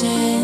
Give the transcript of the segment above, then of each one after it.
attention.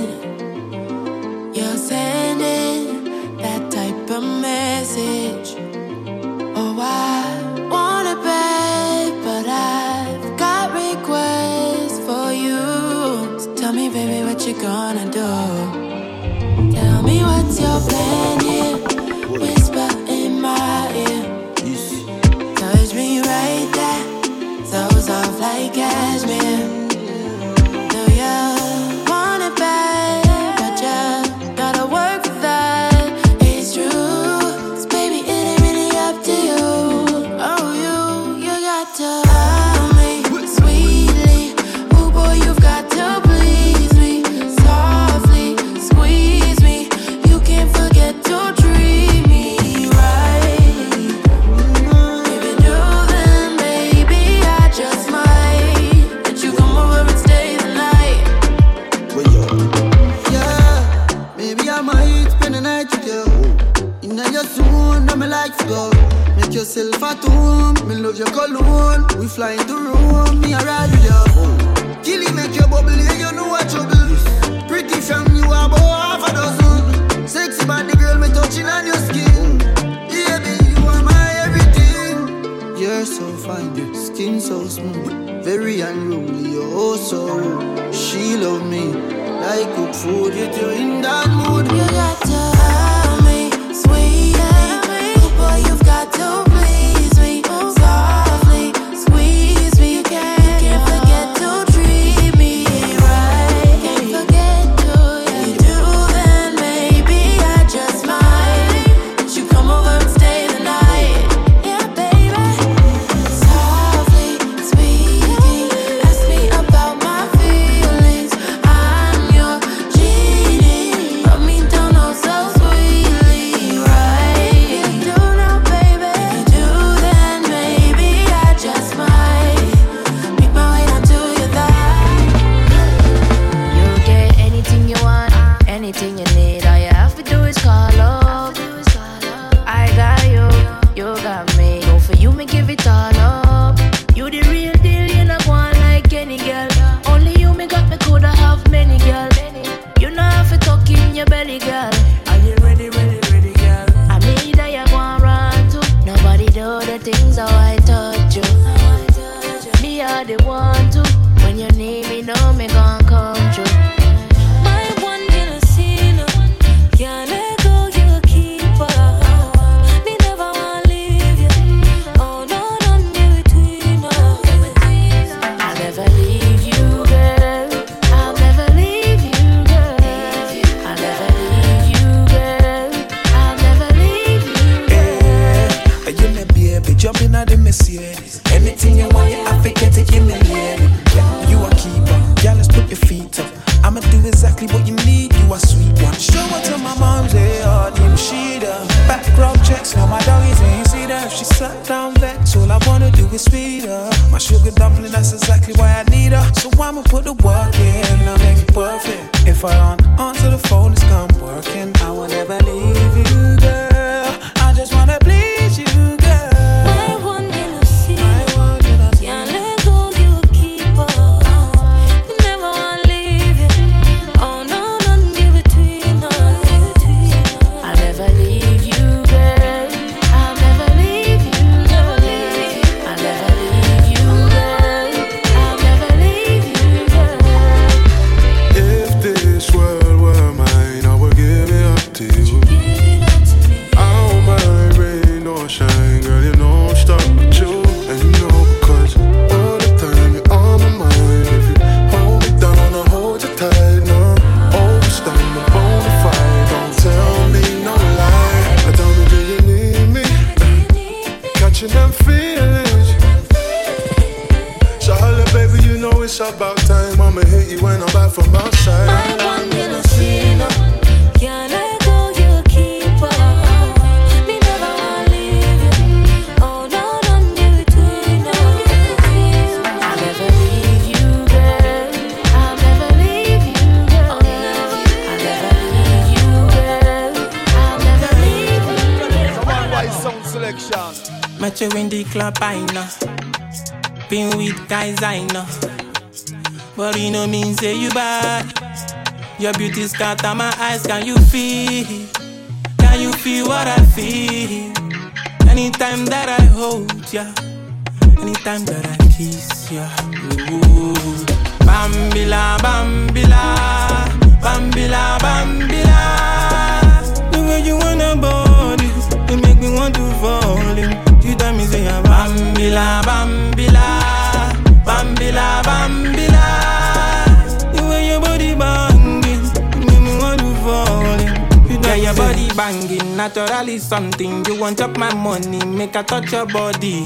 Your body.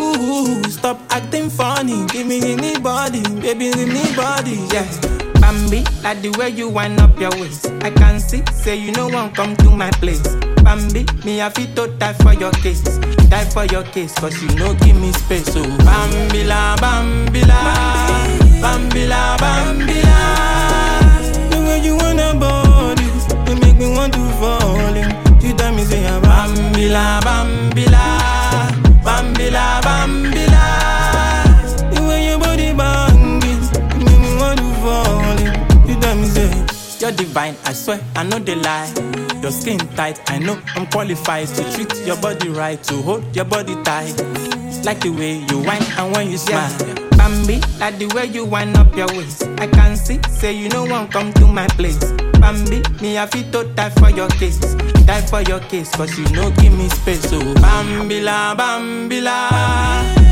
Ooh, stop acting funny. Give me anybody, baby, give me body, yeah. Bambi, like the way you wind up your waist. I can see, say you know one come to my place. Bambi, me fit to die for your case. Die for your case, cause you know give me space. Oh. So Bambila, Bambila, Bambila, Bambila. The divine, I swear I know the lie. Your skin tight, I know I'm qualified to treat your body right, to hold your body tight. Like the way you whine and when you smile. Bambi, like the way you wind up your waist. I can see, say you know one come to my place. Bambi, me I fit to die for your case. Die for your case, cause you know give me space. So Bambila, Bambila,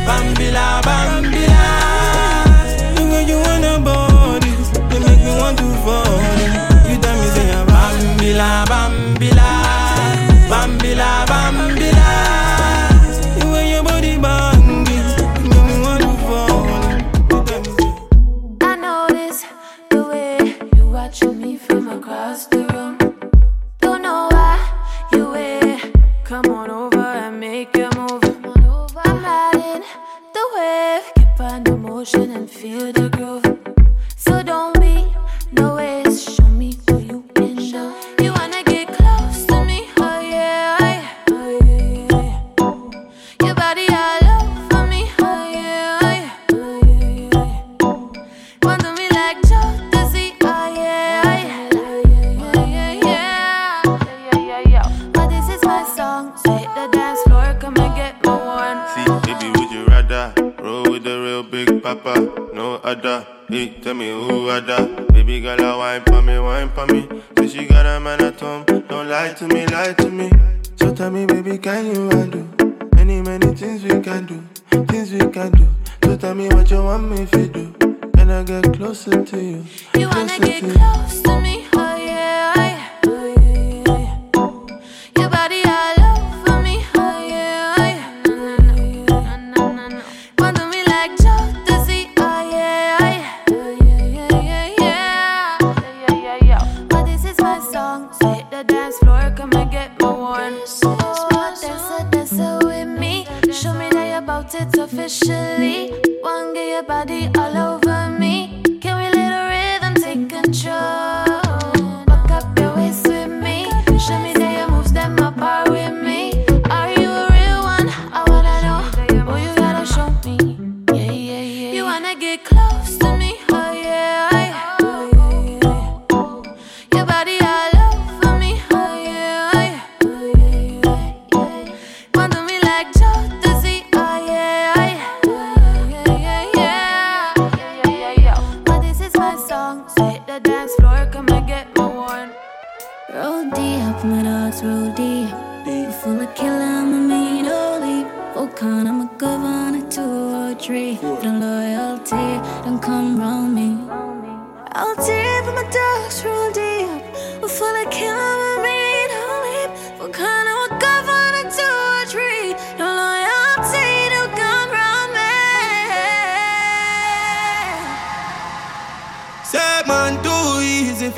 Bambila, Bambila. The way you wanna body, they make me want to fall Bambila, Bambila, Bambila, Bambila. The way your body banging, you make me want to fall. You. I notice the way you watching me from across the room. Don't know why you wait. Come on over and make your move. I'm riding the wave, keep on the motion and feel the groove. Tell me who other? Baby girl, I wine for me, wine for me. Say she got a man at home. Don't lie to me, lie to me. So tell me, baby, can you handle? Many, many things we can do, things we can do. So tell me what you want me to do. And I get closer to you. You wanna get close to me, oh yeah, oh about it officially. One get your body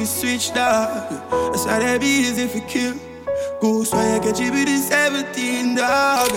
easy if you switch dog. That's why they be easy if you kill. Goose why you get you with the 17 dog.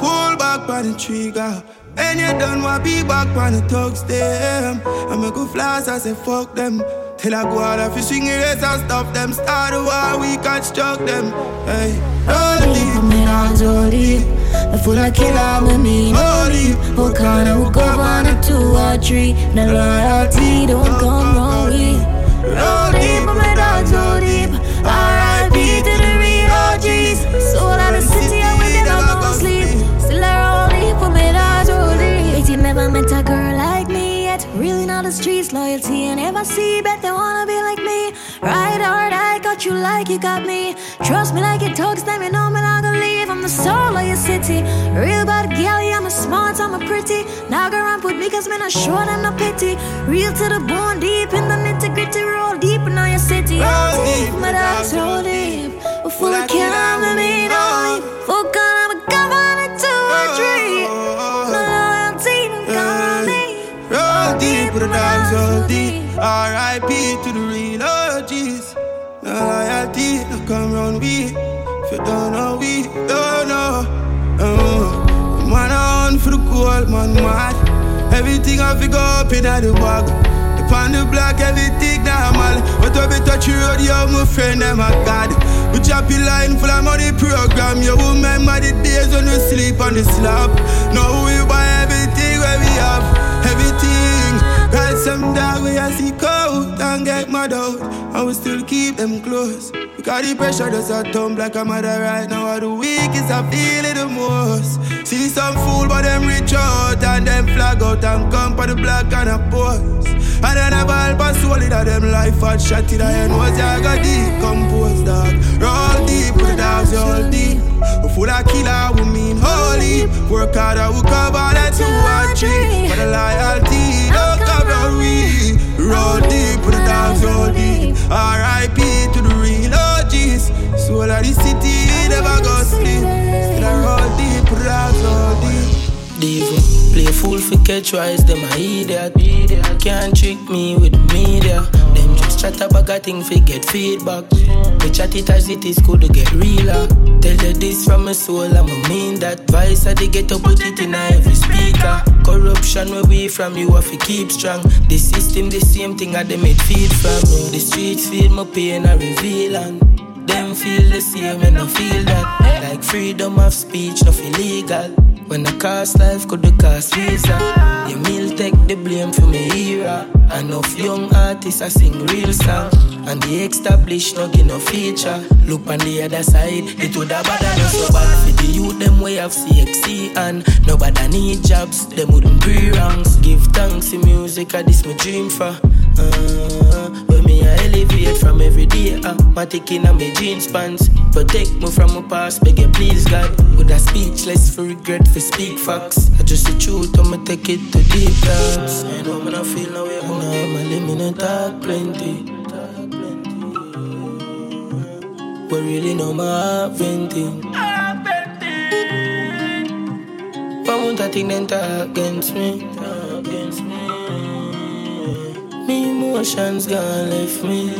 Pull back on the trigger. When you done what be back on the thugs them. I make go flash I say fuck them. Till I go out of fishing race and stop them. Start a war we construct them. Hey, don't leave I'm me a Zodi. The full of killer, I'm a mean Holy. Volcano will go on a two or three. The loyalty don't come wrong with. Deep, but my dogs roll deep. R.I.P. to the real OGs. Soul of the city, I will never go sleep. Still roll deep, but my dogs roll deep. Wait, you never met a girl like me yet. Really know the streets, loyalty, and never see. Bet they wanna be like me. Ride hard, I got you like you got me. Trust me like it talks, them you know me not gonna leave. I'm the soul of your city. Real bad yeah, I'm a smart, I'm a pretty. Now go ramp with me, cause me not sure them no pity. Real to the bone, deep in the nitty gritty, roll deep in all your city. Roll deep, my dogs roll deep. We're full of killer, me me no. Full gun, I'm a governor to a oh. tree. No loyalty, no colony. Roll deep with the dogs, roll deep. R.I.P. to the real. No loyalty, no come round we. If you don't know, we don't know. Uh, man on for the gold, man mad. Everything I fi go up in the bag. Upon the block, everything normal. But when we touch the road, yo, my friend, them a God. We chop your line full of money program. You remember the days when we sleep on the slab. Now we buy everything where we have. Everything. Right some dog we a seek out and get mad out. And we still keep them close. Because the pressure does a tumble like a mother right now. Are the weakest I feel it the most. See some fool but them reach out and them flag out and come for the black and a pose. And then a ball pass solid them life had shot in the end was ya got decompose dog. Roll deep with the dogs roll deep. We full of killer we mean holy. Work hard and we cover that two or three. For the loyalty, no cover we. Roll deep with the dogs roll deep. R.I.P. to the real OGs. Soul of the city never go sleep. Still I roll deep with the dogs roll deep. Diva. Play fool for catch rise, them a idiot. Can't trick me with media. Chat a thing fi get feedback. We chat it as it is, could get realer. Tell you this from my soul, I'ma mean that. Vice I get to put it in every speaker. Corruption where we from, you have to keep strong. The system, the same thing I they made feed from. The streets feel my pain, I reveal and them feel the same and I feel that. Like freedom of speech, nothing illegal. When I cost life, could the cost visa? You meal take the blame for me era. Enough young artists I sing real song. And the established no give no feature. Look on the other side, it would have bad no so bad for the youth them way of CXC and nobody need jobs, them wouldn't pre ranks. Give thanks to music, I this my dream for. Uh, when me I elevate from every day, uh, my taking on my jeans pants. Protect me from my past, beg you please God. With a speechless for regret for speak facts. I just the truth, I'ma take it to deep thoughts. I know man I feel no way, I'm not my limit, talk plenty. But really my heart venting. But won't I think then talk against me? Emotions gone left me.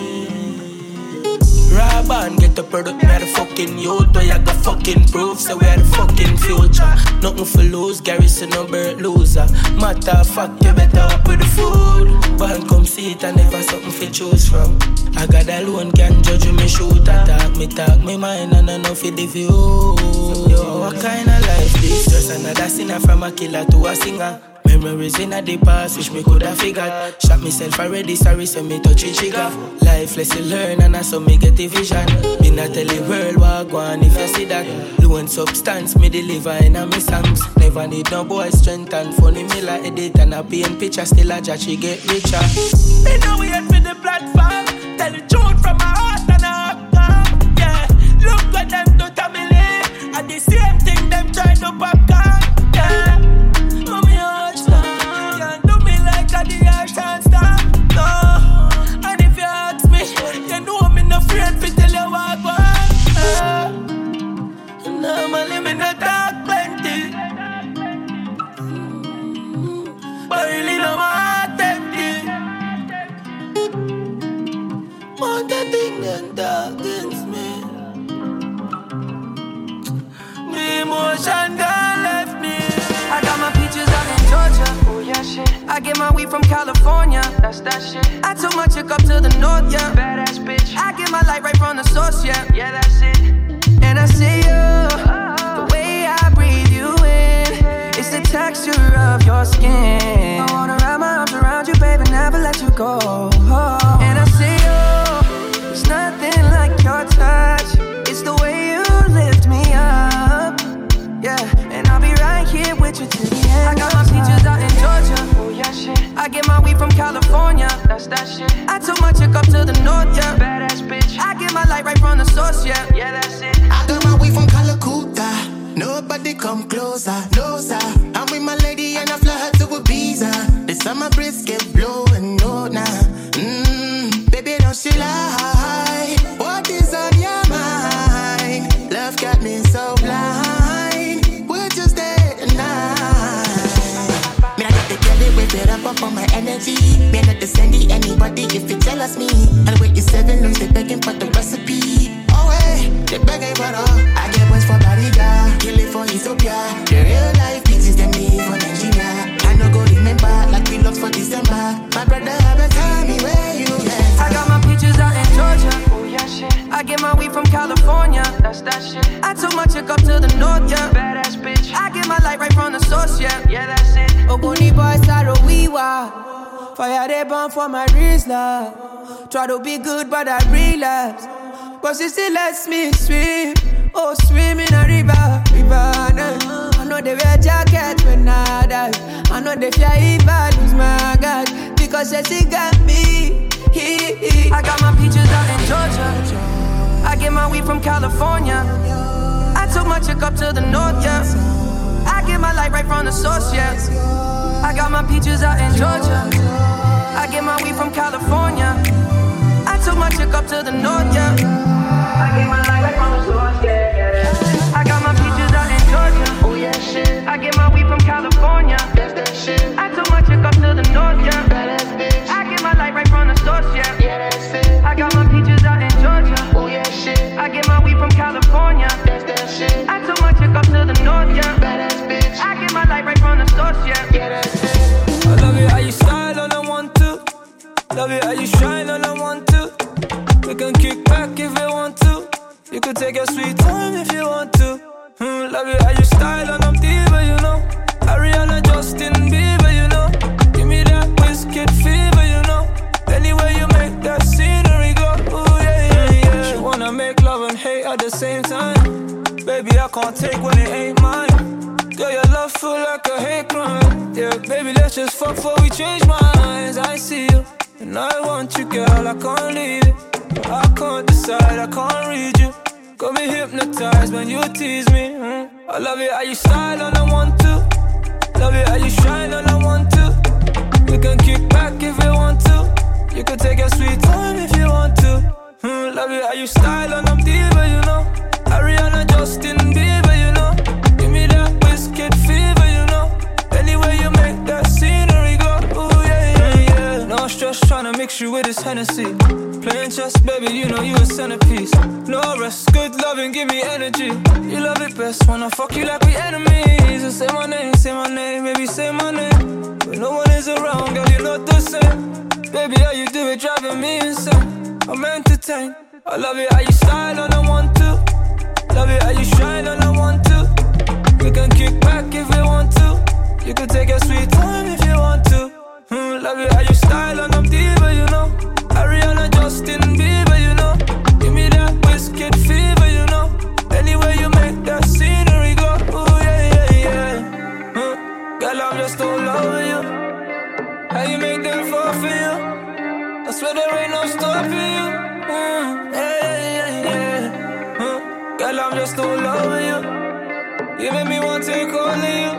Rob and get the product, me the fucking youth Where you got fucking proof, so we are the fucking future. Nothing for lose, Garrison bird loser. Matter of fact, you better up with the food. Band come see it and never something for choose from. I got alone, can judge me shoot Attack me, talk me mind and I know for the view. Yo, what kind of life this? Just another sinner from a killer to a singer Memories in a the past, which me coulda figured. Shot myself already, sorry, so me touch it trigger. Life lesson learn, and I saw me get the vision. Me not tell the world what go on if you see that. Low and substance, me deliver in a me songs. Never need no boy strength and funny me like edit and a paint picture. Still a judge, she get richer. Me know we had for the platform. Tell the truth from my heart and a Yeah, look what them do to me. And the same thing them try to popcorn. Thing against me. Me emotion gone left me. I got my peaches out in Georgia. Oh yeah, shit. I get my weed from California. That's that shit. I took my chick up to the north, yeah. Badass bitch. I get my light right from the source, yeah. Yeah, that's it. And I see you, the way I breathe you in. It's the texture of your skin. I wanna wrap my arms around you, baby, never let you go. And get you to the end. I got my features out in Georgia. Oh, yeah, shit. I get my weed from California. That's that shit. I took my chick up to the north, yeah. Badass bitch. I get my light right from the source, yeah. Yeah, that's it. I got my weed from Calcutta. Nobody come closer, closer. I'm with my lady and I fly her to Ibiza. The summer breeze get blowing, no, now. Nah. Up up on my energy. Me not the sendy anybody if you jealous me. And with you seven lose they begging for the recipe. Oh hey, they begging for the. I get boys for Bariga, kill it for Ethiopia. The real life pieces them me for Nigeria. I no go remember like we lost for December. My brother have a tell me where you at. I got my peaches out in Georgia. Oh yeah, shit. I get my weed from California. That's that shit. I took my chick up to the north, yeah. Badass bitch. I get my light right from the source, yeah. Yeah, that's it. Ogoni boy Fire they burn for my wrist love. Uh. Try to be good but I relapse. But she still lets me swim. Oh, swim in a river, river. Nah. I know they wear jacket when I dive. I know they fear if I lose my God. Because she got me. I got my peaches out in Georgia. I get my weed from California. I took my chick up to the north, yeah. I get my light right from the source, yeah. I got my peaches out in Georgia. I get my weed from California. I took my chick up to the north, yeah. I get my right from the source, yeah. I got my peaches out in Georgia. Oh yeah, shit. I get my weed from California. That's that shit. I took my chick up to the north, yeah. Badass bitch. I get my light right from the source, yeah. Yeah, that's it. I got my peaches out in Georgia. Oh yeah, shit. I get my weed from California. That's that shit. I took my chick up to the north, yeah. Badass. I get my light right from the source, yeah. Yeah, that's it. I love it how you style on I want to. Love it how you shine on I want to. We can kick back if you want to. You can take your sweet time if you want to. Hmm, love it how you style on I'm diva, you know. Ariana, Justin Bieber, you know. Give me that whiskey fever, you know. Anyway you make that scenery go, ooh yeah yeah yeah. She wanna make love and hate at the same time. Baby, I can't take when it ain't feel like a hate crime. Yeah, baby, let's just fuck before we change minds. I see you, and I want you, girl. I can't leave it. I can't decide, I can't read you. Got me hypnotized when you tease me. mm. I love it how you style and I want to. Love it how you shine and I want to. We can kick back if you want to. You can take your sweet time if you want to. Mm, love it how you style and I'm diva, you know. Ariana, Justin Bieber, tryna mix you with this Hennessy. Playing chess, baby, you know you a centerpiece. No rest, good loving, give me energy. You love it best when I fuck you like we enemies. So say my name, say my name, baby, say my name. When no one is around, girl, you're not the same. Baby, how you do it, driving me insane. I'm entertained. I love it how you style on I want to. Love it how you shine and I want to. We can kick back if we want to. You can take your sweet time if you want to. Hmm, love it how you style and girl, I'm just all over you. How you make them fall for you? I swear there ain't no stopping you. Mm, yeah, yeah, yeah. Huh, girl, I'm just all over you. You make me want to take all of you.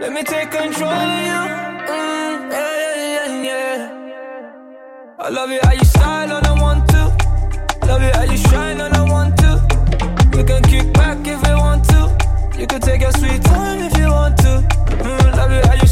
Let me take control of you. Mm, yeah, yeah, yeah, yeah. I love it how you style and I want to. Love it how you shine and I want to. We can kick back if we want to. You can take your sweet time if it how you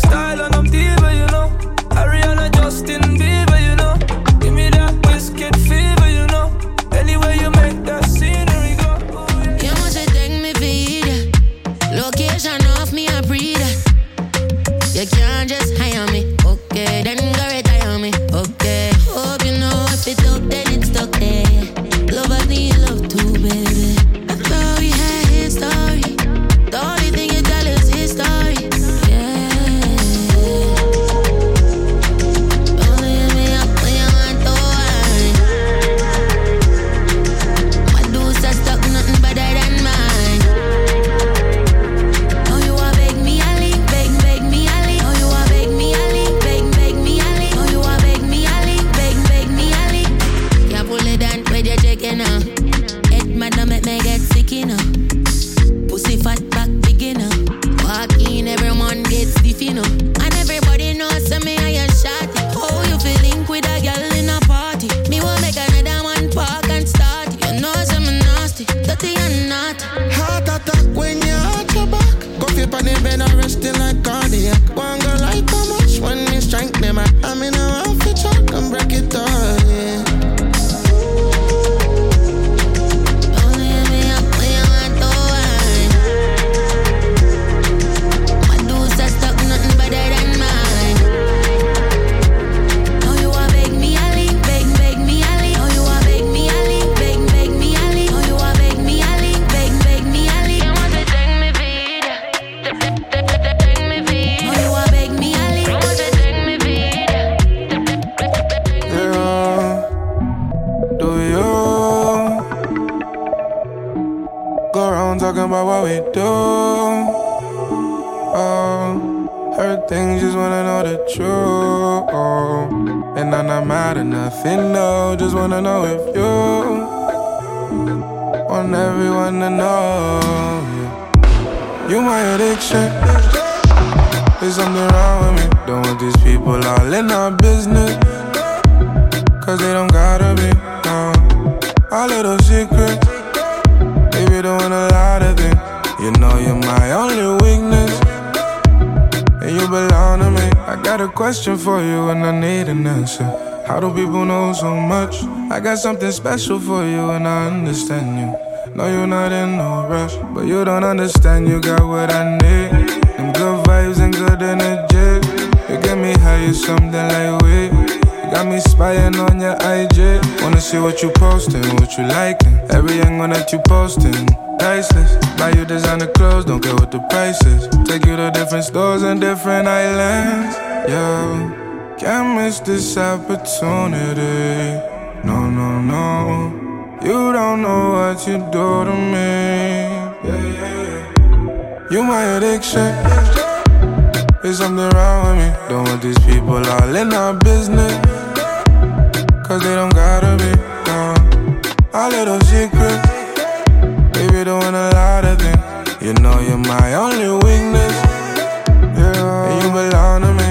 I got something special for you and I understand you. No, you're not in no rush, but you don't understand. You got what I need. Them good vibes and good energy. You get me high, you something like weed. You got me spying on your IG. Wanna see what you posting, what you liking. Every angle that you posting, priceless. Buy you designer clothes, don't care what the price is. Take you to different stores and different islands. Yeah, can't miss this opportunity. No, no, no. You don't know what you do to me. You my addiction. There's something wrong with me. Don't want these people all in our business. Cause they don't gotta be. No. Our little secret. Baby, doing a lot of things. You know you're my only weakness. Yeah. And you belong to me.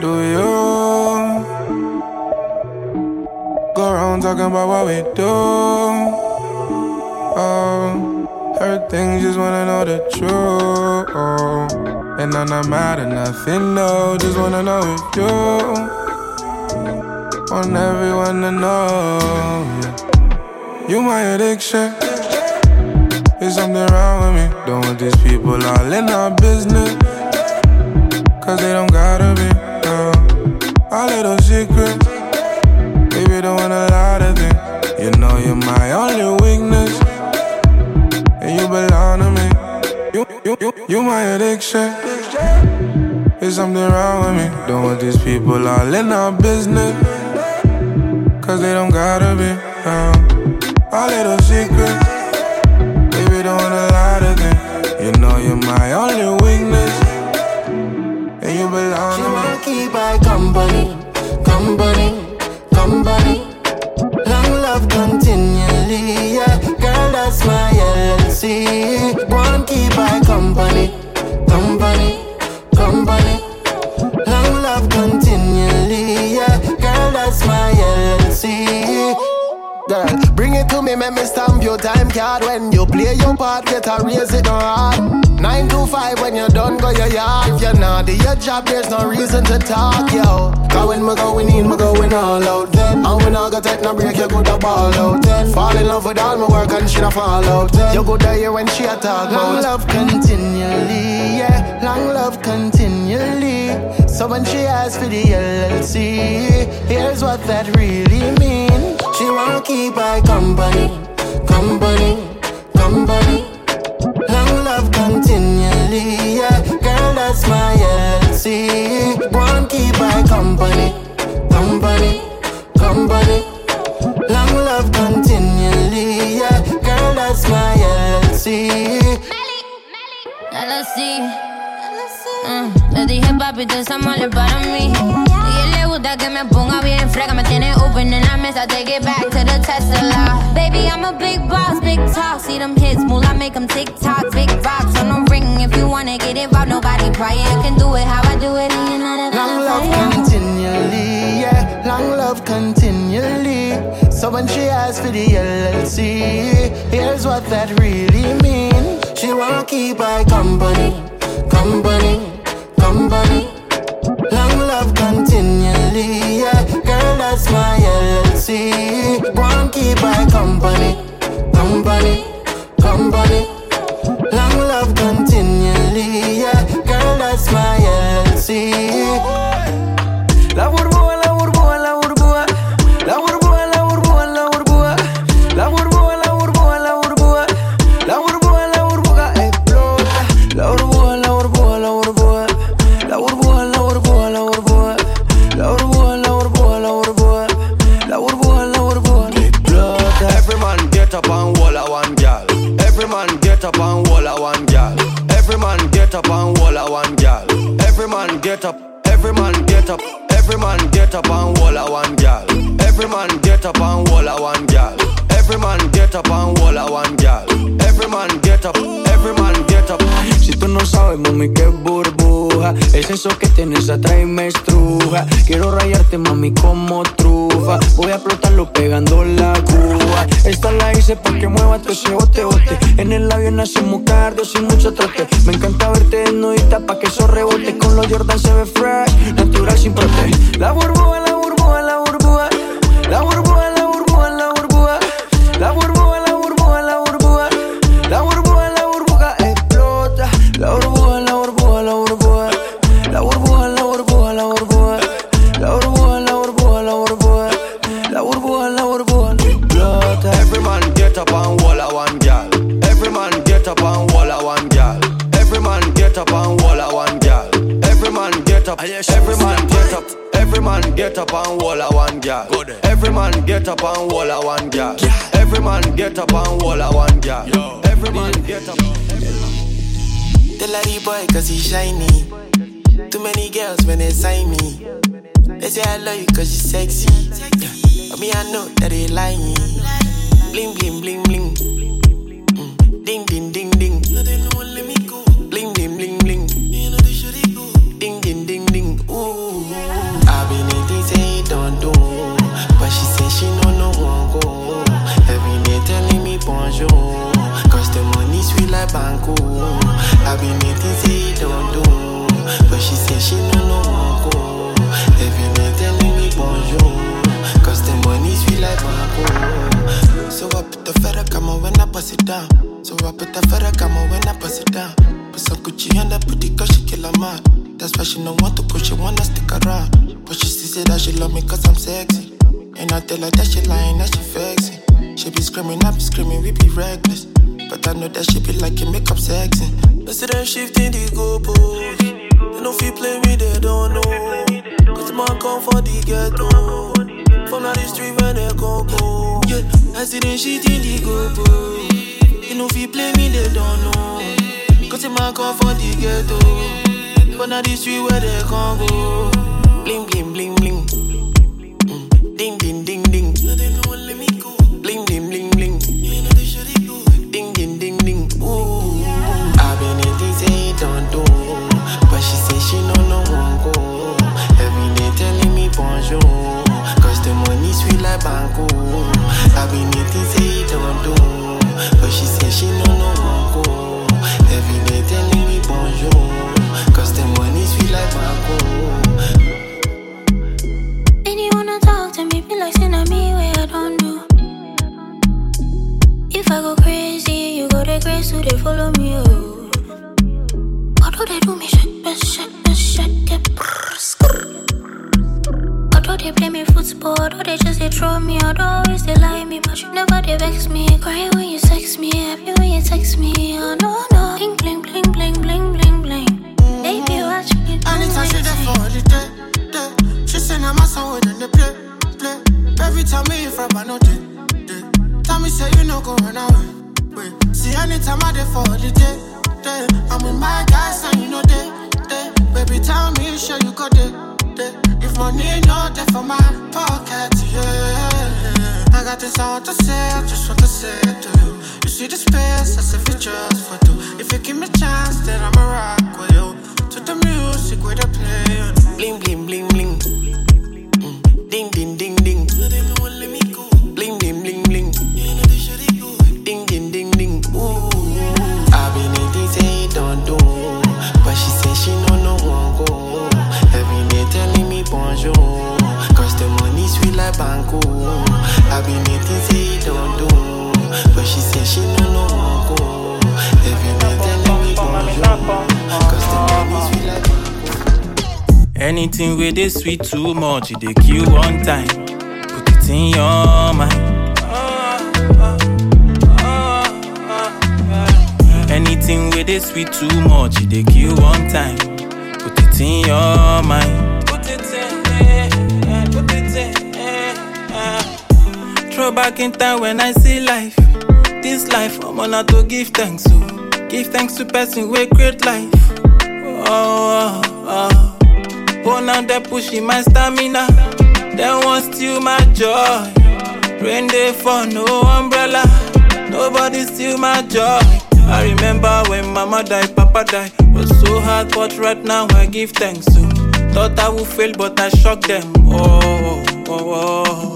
Do you? Around talking about what we do. Oh, heard things, just wanna know the truth. Oh, and I'm not mad at nothing, no. Just wanna know if you want everyone to know. You my addiction. There's something wrong with me. Don't want these people all in our business. Cause they don't gotta be. No. Our little secret. Baby, doing a lot of things. You know you're my only weakness. And you belong to me. You, you, you, you my addiction. There's something wrong with me. Don't want these people all in our business. Cause they don't gotta be. Um, our little secret. LLC. Wanna keep my company, to me, make me stamp your time card. When you play your part, get a raise it no hard. Nine to five when you're done, go your yard. If you're not do your job, there's no reason to talk, yo. Cause when me going in, me going all out then. And when I go take no break, you good a ball out then. Fall in love with all my work and she not fall out then. You good to hear when she a talk Long love continually, yeah. Long love continually. So when she asks for the LLC, here's what that really mean. She wanna keep my company, company, company. Long love continually, yeah. Girl, that's my LLC. Wanna keep my company, company, company. Long love continually, yeah. Girl, that's my LLC. LSD. Mm, le dije papi, tú estás mal para mí. Y le gusta que me ponga bien fresca, me tiene open en la mesa, take it back to the Tesla. Baby, I'm a big boss, big talk. See them hits, move, I make them tick tock, big rocks on the ring. If you wanna get involved, nobody. I can do it how I do it, and you're not a Long love continually, yeah. Long love continually. So when she asks for the LLC, here's what that really mean. She wanna keep my company, company, company. Continually, yeah. Girl, that's my LLC. Wanna keep my company, company, company. up on wall of one eso que tienes atrás me estruja. Quiero rayarte, mami, como trufa. Voy a explotarlo pegando la cuba. Esta la hice pa' que mueva tu ese bote, bote. En el avión hacemos cardio sin mucho trote. Me encanta verte desnudita pa' que eso rebote. Con los Jordan se ve fresh, natural sin prote. La burbuja, la burbuja. La burbuja, la burbuja, get up and wall a one gal. Every man get up and wall a one gal. Every man get up. They like the boy cause he shiny. Too many girls when they sign me. They say I love you cause you sexy. Yeah. But me, I know that they lying. Bling, bling, bling, say that she love me cause I'm sexy. And I tell her that she lying, that she flexing. She be screaming, I be screaming, we be reckless. But I know that she be like liking makeup sexy. But see them shifting the goalposts. Oh. They don't feel play me, they don't know. Cause man come for the ghetto. From the street when they go go. Yeah, I see them shifting the goalposts. Oh. They don't feel play me, they don't know. Cause man come for the ghetto. From the street where they can go. Oh. Bling, bling, bling, Ding, ding, ding, ding. Bling, bling, bling, bling. Ding, ding, ding, ding. Ooh. I been in things say don't do. But she say she no no one go. Every day telling me bonjour. Cause the money sweet like banco. I been in say don't do. So they follow me, oh. Although they do me shit, best shit, best shit, get Although they play me football, although they just they throw me, although always they lie me, but you never they vex me. Cry when you sex me, happy when you text me, oh no, no. Bling, bling, bling, bling, bling, bling, bling. Baby, mm-hmm. watch me. do Anytime she there for the day, day. She say I'm a song when they play, play. Every time me from I know day, day. Tell me say you no go run away, wait. See anytime I there for the day. I'm with my guys and you know they, they. Baby tell me sure you got day, day. If money no there for my pocket, yeah. I got this want to say, I just want to say to you. You see the space, I say it just for two. If you give me a chance, then I'ma rock with you. To the music where they play. Bling, bling, bling, bling. Mm. Ding, ding, ding, ding. Cause the money sweet like banco. Oh. I been in things say don't do. But she say she no no go. Every day telling me bonjour. Cause the money sweet like banco. Oh. Anything with this sweet too much, it dey kill one time. Put it in your mind. Anything with this sweet too much, it dey kill one time. Put it in your mind. Back in time when I see life. This life, I'm gonna to give thanks to. Give thanks to person with great life. Oh, oh, oh. Oh, now they pushing my stamina. They want steal my joy. Rain day for no umbrella. Nobody steal my joy. I remember when mama died, papa died. Was so hard, but right now I give thanks. So thought I would fail, but I shocked them. Oh, oh, oh. oh.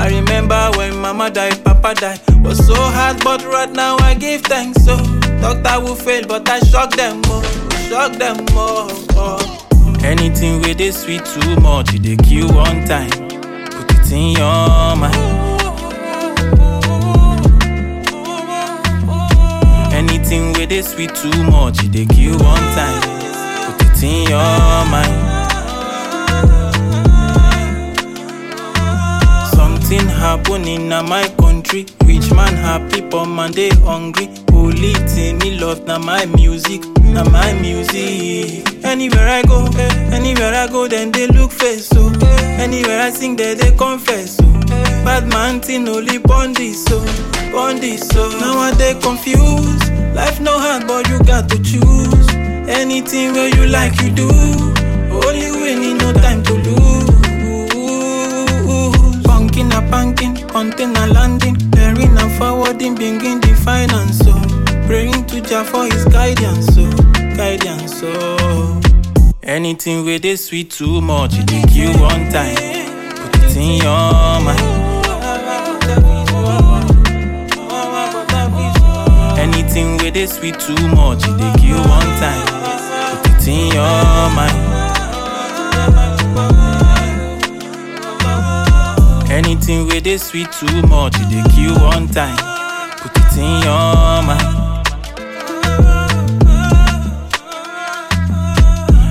I remember when mama died, papa died. Was so hard, but right now I give thanks. Oh. So thought I would fail, but I shocked them. Oh, shocked them. Oh, oh. Anything with this sweet too much, they kill one time. Put it in your mind. Anything with this sweet too much, they kill one time. Put it in your mind. Something happening in my country. Rich man happy, poor man they hungry. Holy thing me love na my music, na my music. Anywhere I go, eh, anywhere I go, then they look face so. Anywhere I sing, they they confess so. Bad man thing only bondi so, oh. bondi so. Now I they confused. Life no hard, but you got to choose. Anything where you like, you do. Only winning, no time hunting landing, clearing and forwarding, bringing the finance. So praying to Jah for His guidance. So guidance. So anything with this sweet too much, it take you one time. Put it in your mind. Anything with this sweet too much, it take you one time. Put it in your mind. Anything with this sweet too much, take you one time. Put it in your mind.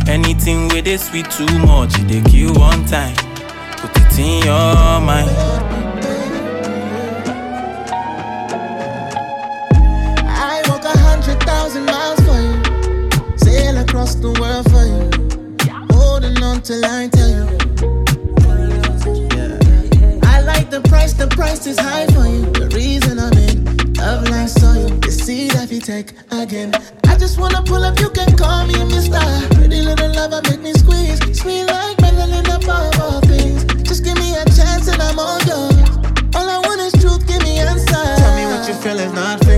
Anything with this sweet too much, take you one time. Put it in your mind. I walk a hundred thousand miles for you, sail across the world for you, holding on till I tell you. The price, the price is high for you. The reason I'm in love I saw you, the seed that you take again. I just wanna pull up, you can call me Mr. Pretty little lover, make me squeeze, sweet like melanin above all things. Just give me a chance and I'm all yours. All I want is truth, give me answers. Tell me what you feel is not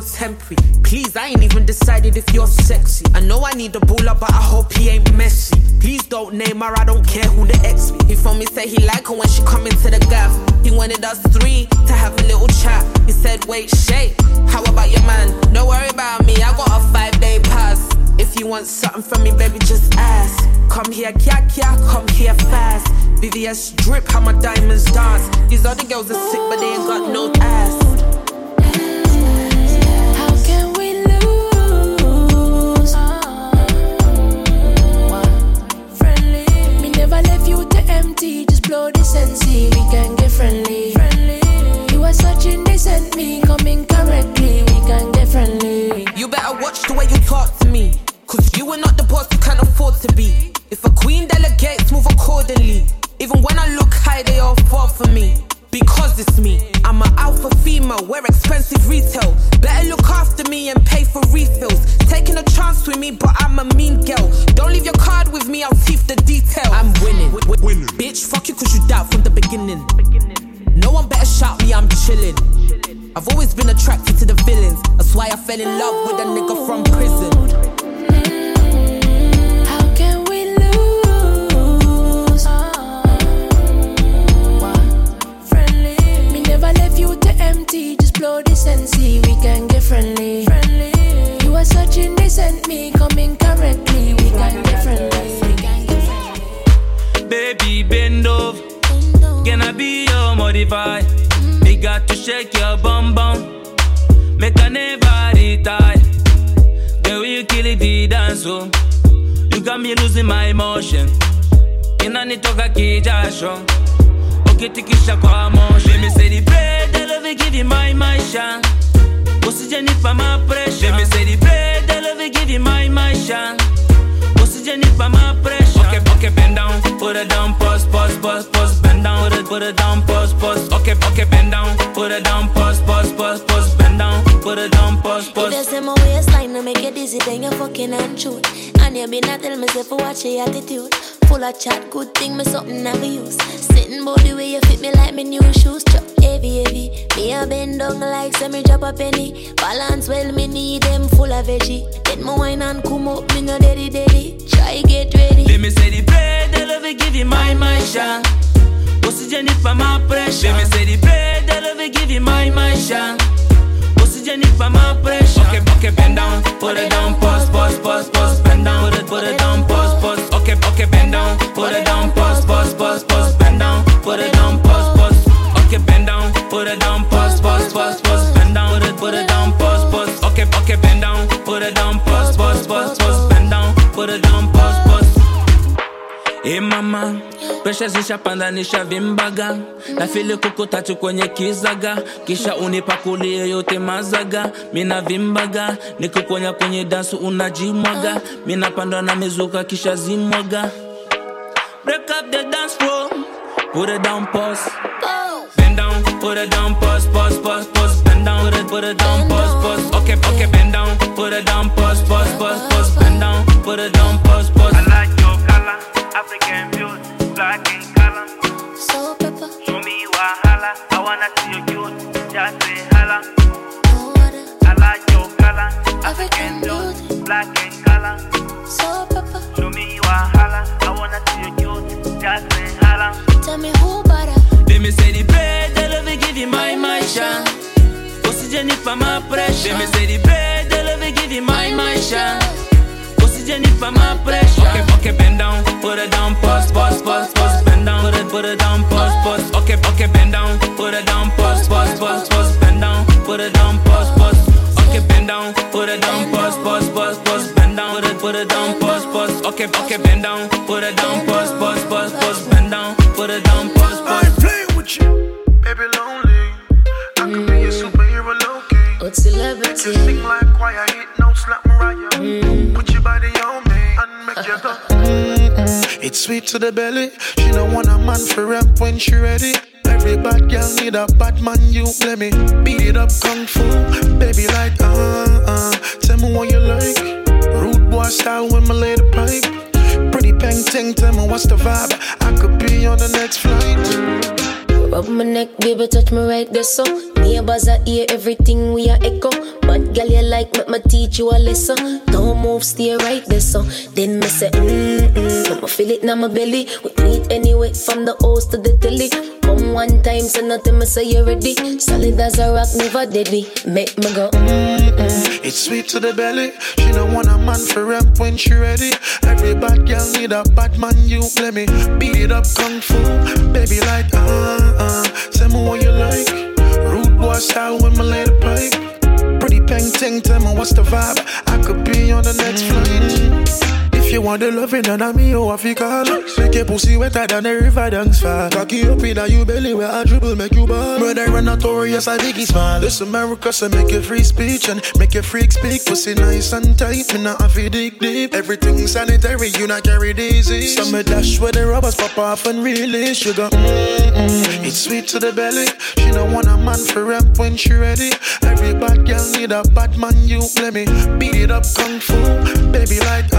when temporary. Please, I ain't even decided if you're sexy. I know I need a baller, but I hope he ain't messy. Please don't name her, I don't care who the ex be. He phoned me, say he like her when she come into the gaff. He wanted us three to have a little chat. He said, wait, Shay, how about your man? Don't worry about me, I got a five day pass. If you want something from me, baby, just ask. Come here, kya kya, come here fast. VVS drip, how my diamonds dance. These other girls are sick, but they ain't got no ass. To be. If a queen delegates, move accordingly. Even when I look high, they all fall for me. Because it's me. I'm an alpha female, wear expensive retail. Better look after me and pay for refills. Taking a chance with me, but I'm a mean girl. Don't leave your card with me, I'll teeth the detail. I'm winning. winning. Bitch, fuck you cause you doubt from the beginning. No one better shout me, I'm chilling. I've always been attracted to the villains. That's why I fell in love with a nigga from prison. Empty. Just blow this and see we can get friendly. Friendly. You are such indecent me coming correctly. We can get friendly. We. Baby, bend over. Can I be your modify? Me got to shake your bum bum. Make I never retire. Way you kill it, the dance oh. You got me losing my emotion. Inanitoka kijasho. Ukitikisha kwa motion. Let me say the bread, love give you my my shine. Usijenipa my pressure. Let me say the bread, I love you, give you my my shine. Usijenipa my pressure. Okay, okay, bend down, put it down, pause, pause, pause, pause, bend down, put it, put it down, pause, pause. Okay, okay, bend down, put it down, pause, pause, pause, pause, bend down, put it down, pause, If pause. you say my waistline to make you dizzy, then you're fucking untrue. And you be not tell me say for watch your attitude. Full of chat, good thing me something never use. Sitting body way you fit me like me new shoes. Chop heavy, heavy. Me a bend down like semi drop a penny. Balance well, me need them full of veggie. Then my wine and come up, me no daddy daddy. Try get ready. Let me say the bread, I love you, give you my my shine. Usijenipa my pressure. Let me say the bread, I love you, give you my my shine. Usijenipa my pressure. Okay, okay, bend down, put it down, pause, pause, pause, pause, bend down, put it, put it down, pause, pause. Okay, okay, bend down, put it down, pause, pause, pause, pause, bend down, put it down, pause, pause. Okay, bend down, put it down, pause, pause, pause, pause, bend down, put it, put it down, pause, pause. Okay, okay, bend down, put it down, pause, pause, pause, pause, Hey mama, presha zishapandanisha vimbaga na fili kuku tatu kwenye kizaga, kisha unipakulie yote mazaga. Mina vimbaga nikukonya kwenye dansu unajimwaga, mina pandwa na mizuka kisha zimwaga. Break up the dance floor, put it down, pause. Bend down, put it down, pause, pause, pause, pause. Bend down, put it, put it down, pause, pause. Okay, okay, bend down, put it down, pause, pause, pause, pause. Bend down, put it down, pause, pause. I like your color, African beauty, black in color. So pepper. Show me wahala, I wanna see you cute, just say holla. I like your color, African beauty, black in color. So pepper. Show me wahala, I wanna see you cute, just say holla. Tell me who better. Let me say the bread, they love you, give you my my shine. Usijenipa my pressure. Let me say the bread, I love you, give you my my shine. Usijenipa my pressure. Okay, okay, bend down, put it down, pause, pause, pause, pause, bend down, put it, put it down, pause, pause. Okay, okay, bend down, put it down, pause, pause, pause, pause, bend down, put it down, pause, pause. Okay, bend down, put it down, pause, pause, pause, pause, bend down, put it, put it down, pause, pause. Okay, okay, bend down, put it down, pause, pause, pause, pause, bend down, put it down, pause, pause. playing with you, baby lonely. I could be a superhero low key. What celebrity? Make you sing like choir, hit notes like Mariah. Put body on me and make you go. Mm-mm. It's sweet to the belly. She don't want a man for rap when she ready. Every bad girl need a bad man. You let me beat it up kung fu, baby like uh uh. Tell me what you like. Rude boy style when my lady pipe. Pretty peng ting, tell me what's the vibe. I could be on the next flight. Rub my neck, baby, touch me right there, so. Neighbors are hear everything we are echo. But girl, you like make me teach you a lesson. Don't move, stay right there, so. Then me say, mm-mm I'ma feel it now my belly. We meet anyway, from the house to the telly. Come one time, say nothing, me say you ready. Solid as a rock, never deadly. Make me go, mm-mm. It's sweet to the belly. She don't want a man for rap when she ready. Every bad girl need a bad man. You let me. Beat it up kung fu, baby like uh uh. Tell me what you like. Rude boy style with my lady pipe. Pretty peng ting, tell me what's the vibe. I could be on the next flight. If you want the loving, then I'm feel call. Make your pussy wetter than the river dance fast. Cocky up in a you belly where I dribble, make you ball. Murder and notorious, I biggie smile. This America, so make it free speech and make your freak speak. Pussy nice and tight, me not have to dig deep. Everything sanitary, you not carry disease. Some me dash where the rubbers pop off and release sugar. Mm-mm. It's sweet to the belly. She don't want a man for rap when she ready. Every bad girl need a bad man. You let me beat it up kung fu, baby like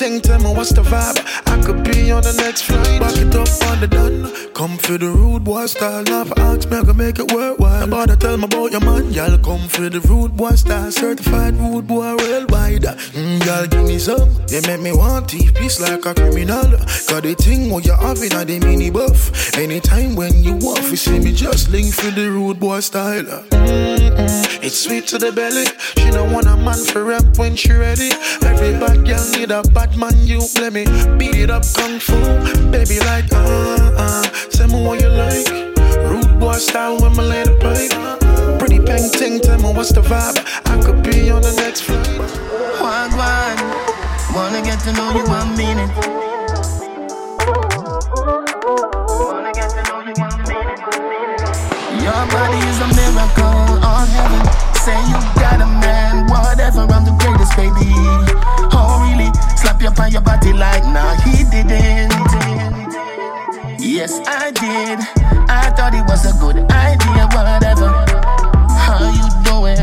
Ting, tell me what's the vibe. I could be on the next flight. Back it up on the done. Come for the rude boy style. For ask me, I can make it worthwhile. About to tell me about your man, y'all. Come for the rude boy style. Certified rude boy worldwide. Mm, y'all give me some. They make me want teeth piece like a criminal. Got the thing what you having at the mini buff. Anytime when you off, you see me just link for the rude boy style. Mm-mm. It's sweet to the belly. She don't want a man for rap when she ready. Every bad girl need a bad man. You let me beat it up kung fu, baby like uh uh. Tell me what you like. Rude boy style with my lady pipe. Pretty peng ting, tell me what's the vibe. I could be on the next flight. Wagwan, wanna get to know you, one minute. Your body is a miracle on heaven. Say you got a man, whatever. I'm greatest, baby. Oh, really? Slap you on your body like, nah, he didn't. Yes, I did. I thought it was a good idea, whatever. How you doing?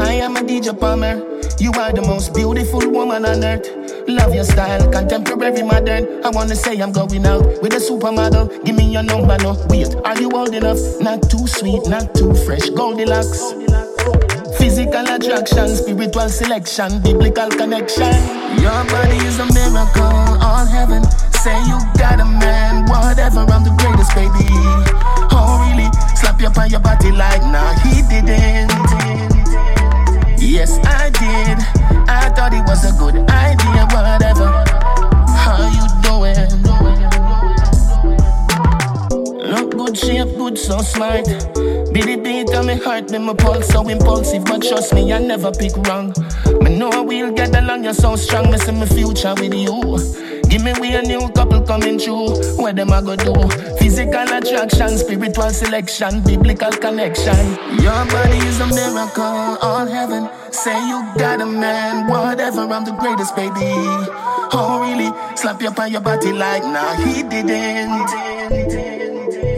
I am a DJ Palmer. You are the most beautiful woman on earth. Love your style, contemporary modern. I wanna say I'm going out with a supermodel. Give me your number, no. Wait, are you old enough? Not too sweet, not too fresh. Goldilocks. Physical attraction, spiritual selection, biblical connection. Your body is a miracle, all heaven. Say you got a man, whatever. I'm the greatest, baby. Oh, really? Slap you on your body like, nah, he didn't. Yes, I did. I thought it was a good idea, whatever. How you doing? Look good shape, good, so smart. Beat the beat on me heart, me my pulse so impulsive, but trust me, I never pick wrong. Me know we'll get along, you're so strong, me see my future with you. Give me we a new couple coming through. What them I go do? Physical attraction, spiritual selection, biblical connection. Your body is a miracle, all heaven. Say you got a man, whatever. I'm the greatest, baby. Oh really? Slap you on your body like, nah, he didn't.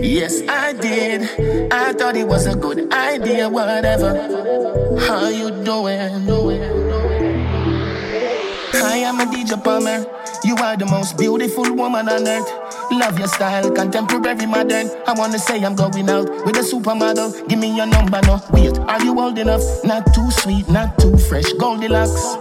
Yes, I did. I thought it was a good idea, whatever. How you doing? I am a DJ Palmer. You are the most beautiful woman on earth. Love your style, contemporary modern. I wanna say I'm going out with a supermodel. Give me your number, no. Wait, are you old enough? Not too sweet, not too fresh. Goldilocks.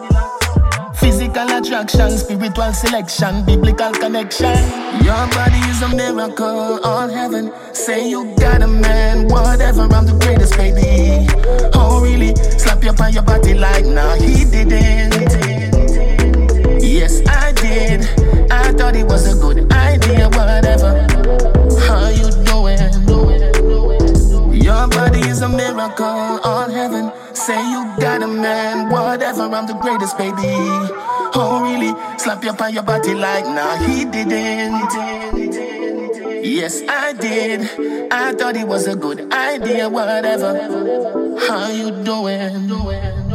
Physical attraction, spiritual selection, biblical connection. Your body is a miracle, all heaven. Say you got a man, whatever. I'm the greatest, baby. Oh, really? Slap you on your body like, nah, he didn't. Yes, I did. I thought it was a good idea, whatever. How you doing? Your body is a miracle, all heaven. Say you got a man, I'm the greatest, baby. Oh, really? Slap you on your body like, nah, he didn't. Yes, I did. I thought it was a good idea, whatever. How you doing?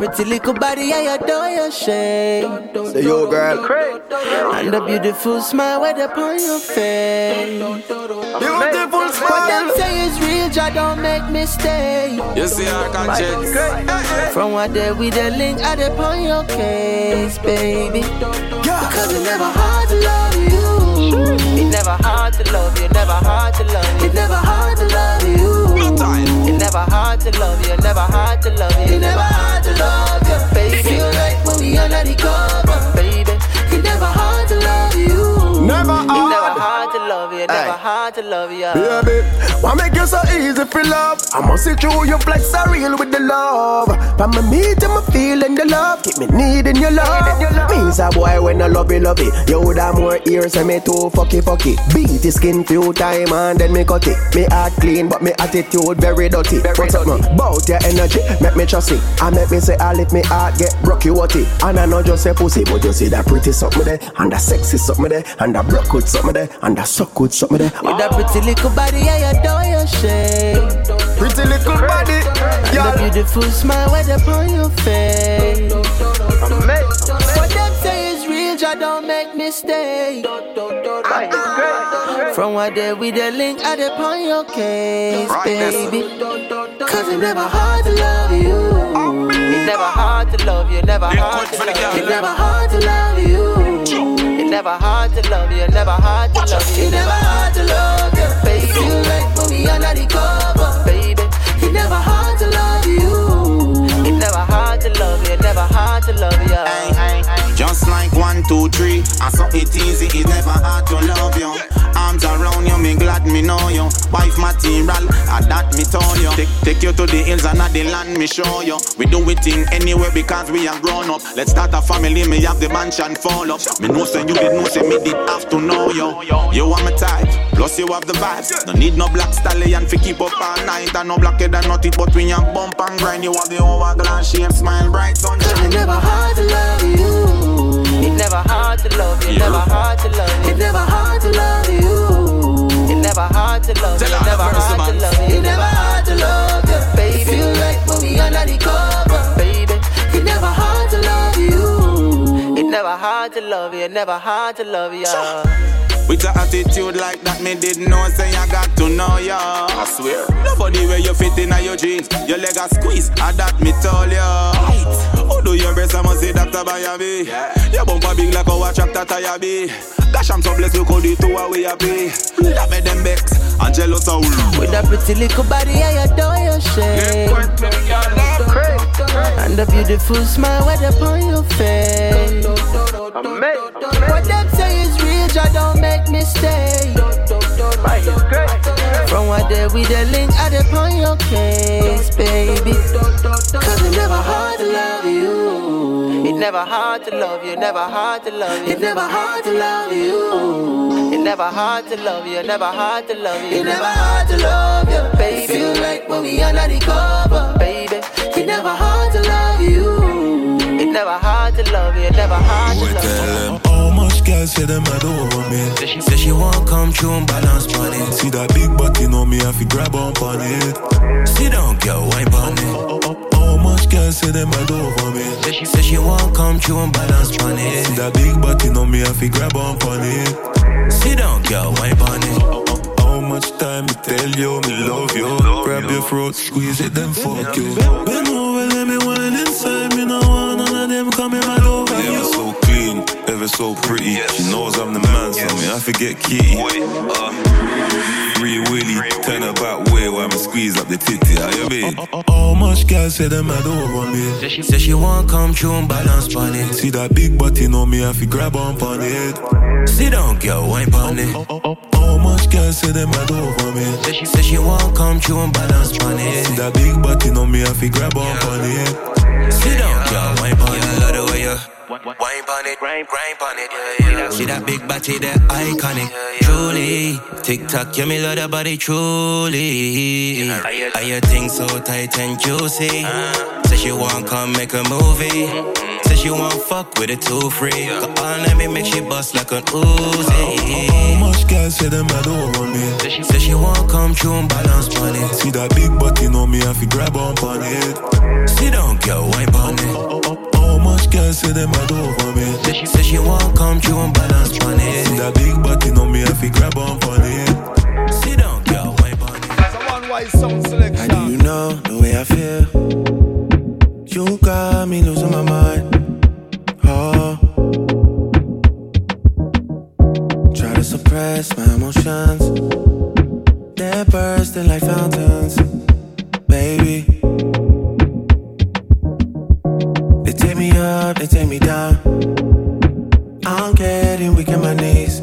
Pretty little body, I adore your shape. Say yo, girl. And a beautiful smile right upon your face. Beautiful smile. What them smile. say is real, Jah don't make mistakes. You see our conscience. From what day we the link, I dey on your case, baby. Because it never hard to love you. It never hard to love you. Never hard to love you. It never hard to love you. It never hard to love you. Never hard to love you. It never hard to love you, baby. Feel like when we under the cover, baby. It never hard to love you. Never It never hard to love you. Never hard to love you. Baby, why make you so easy for love? I must see through your flex are real with the love. From me meet and me feeling the love, keep me needing your love. Me's a boy when I love you, love it. You would have more ears and me too fucky fucky. Beat the skin few time and then me cut it. Me heart clean but me attitude very dirty. What's up, man? Bout your energy, make me trust it. I make me say I let me heart get you what it. And I know just say pussy, but you see that pretty something there, and that sexy something there, and that broke good something there, and that suck good something there. With that pretty little body, yeah, I adore your shape. Pretty little body, And the beautiful smile right upon your face. What them say is real, Jah don't make mistake. From what day we the link, I dey on your case, baby. Cause it never hard to love you. It never hard to love you, never hard to love you. It never hard to love you. It never hard to love you, never hard to love you. It never hard to love you, baby. Feel like when we under the cover, baby. It never hard to love you. It never hard to love you, never hard to love you. Just like one, two, three. I saw it easy, it's never hard to love you. Arms around you, me glad me know you. Wife material, I that me told you. Take, take you to the hills and at the land, me show you. We do it in anywhere because we are grown up. Let's start a family, me have the mansion fall up. Me know say you did know say me did have to know you. You are my type, plus you have the vibes. No need no black stallion fi keep up all night. And no blacker than not it, but when you bump and grind, you have the hourglass shape, smile bright sunshine. It never hard to love you. It never hard to love you. Never hard to love you. It never hard to love you. It never hard to love you. Tell her Never hard to love you. It never hard to love you, baby. Feel like when we under the cover, baby. It never hard to love you. It never hard to love you. Never hard to love you. With an attitude like that, me didn't know, say I got to know ya. I swear. Nobody where you fit in your jeans, your leg a squeeze, and that me told ya. Who Dr. Bayabi. Your bumper big like a tractor tire be. Gosh, I'm so blessed you could do two away a be. Love them becks, and jealous of With that pretty little body, I adore your shape. And the beautiful smile right upon your face. What them say is real, Jah don't make mistake. From what day we the link, I dey on your case, baby. Cause it never hard to love you. It never hard to love you, never hard to love you. It never hard to love you. It never hard to love you, never hard to love you. It never hard to love you, baby. Feel like when we under the cover, baby. It never hard to love you. It never hard to love you, never hard to love you. How much girls say them mad over me? Say she won't come true and balance on it. See that big body on me, I fi grab on on it. Sit down, girl, wine on it. Oh, oh, oh, How much girls say them mad over me? Say she, say she won't come true and balance on it. See that big body on me, I fi grab on on it. Sit down, girl, wine on it. How much time me tell you me love you? Grab your throat, squeeze it, then fuck you. So pretty. She knows I'm the man, so me I forget kitty. Uh. Free Willy, turn her back way while me squeeze up the titty. How you been? How much girls say them mad over me? Say she, won't come true and balance on it. See that big body on me, I fi grab on on it. Sit down, girl, wine on it. Oh, oh, oh, How much girls say them mad over me? Say she, say she won't come true and balance on it. See that big body on me, I fi grab on on it. Sit down, girl, wine on it. Wine on it, grind, grind on it. Yeah, yeah. See that big body, that iconic. Truly, TikTok, yeah, me love that body truly. Are your things so tight and juicy? Uh-huh. Say she want come make a movie. Mm-hmm. Say she want fuck with it too free. Go on, let me make she bust like an Uzi. Uh-huh. How much girls say them mad over me? Say she, say she want come true and balance on it. See that big body know me, I fi grab on on it. Sit down, girl, wine on it. Uh-huh girl say them a do over me. Say she, said she won't come through and balance money. See that big body on me, I fi grab on for it. Sit down, girl, wipe on it. Sound selection. How do you know the way I feel? You got me losing my mind. Oh. Try to suppress my emotions. They're bursting like fountains, baby. up, they take me down. I'm getting weak in my knees.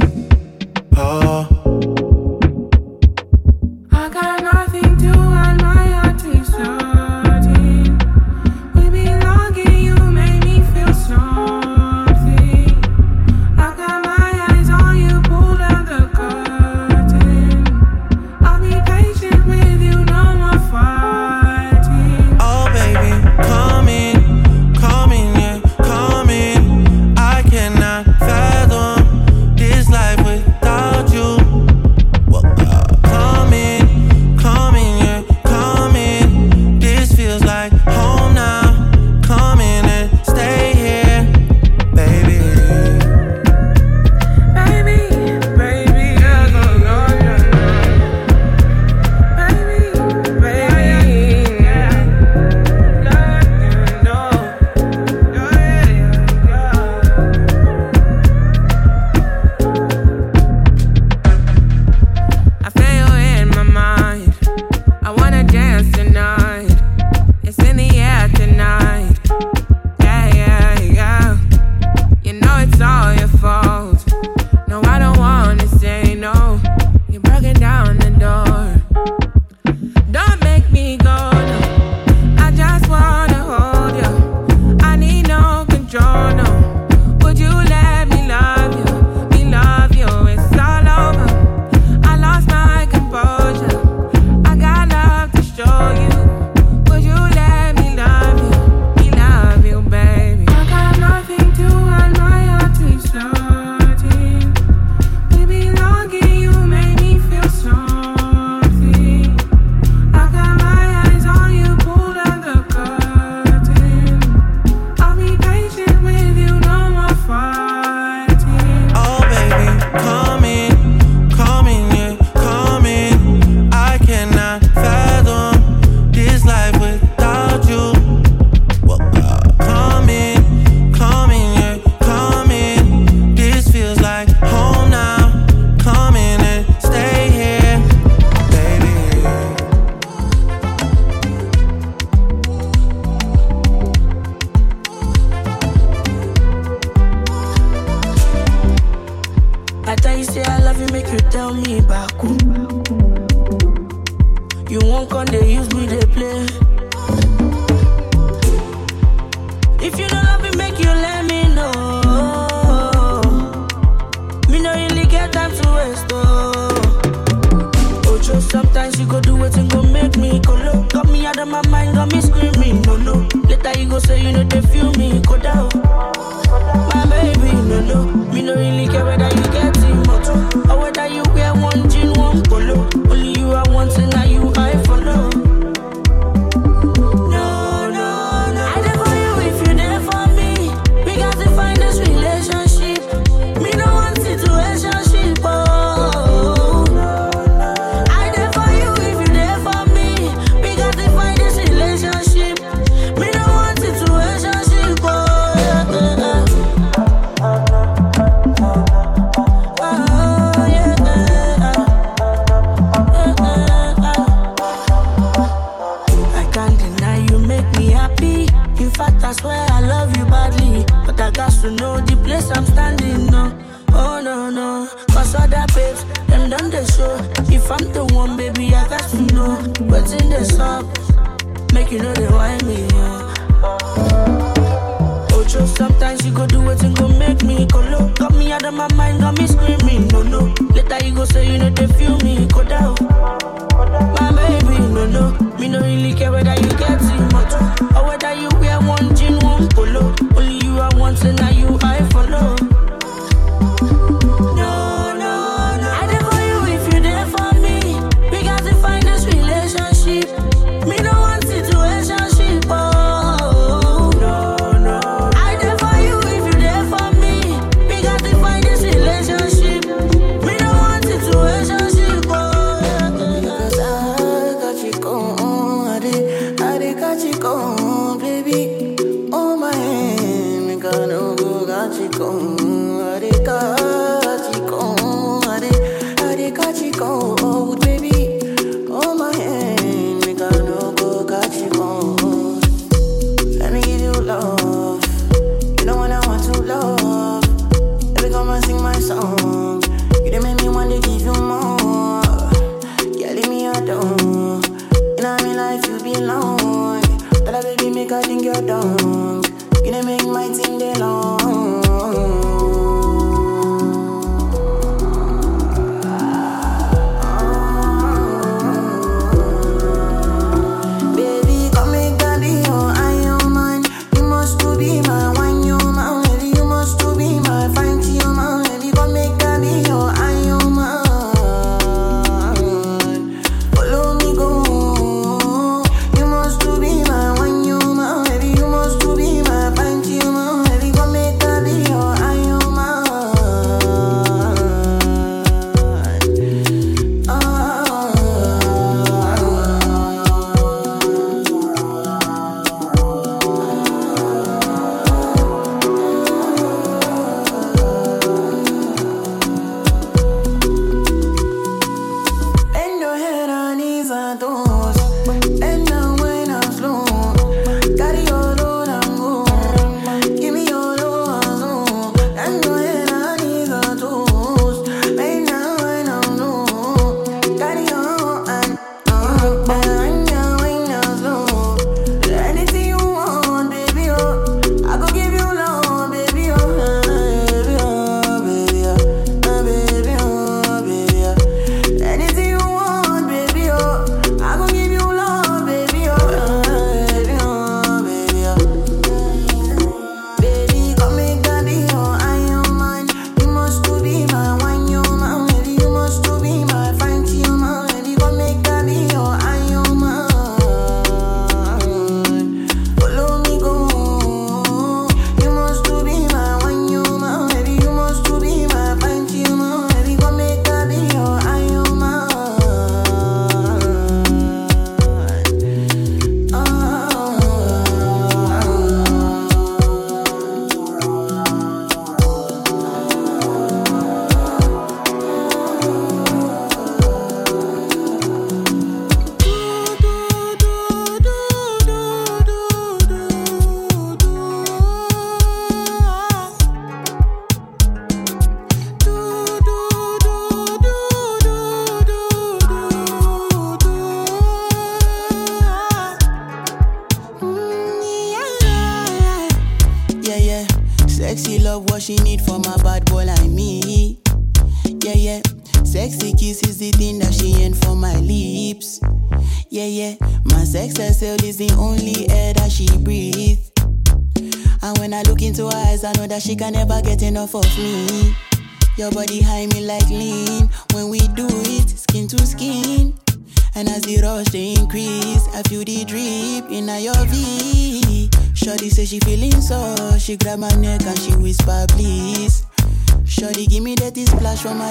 do it and go make me colo. Got me out of my mind, got me screaming, no no. Later you go say you know they feel me, go down. My baby, no no. Me no really care whether you get too much or whether you wear one jean, one polo. Only you I want and now you I follow.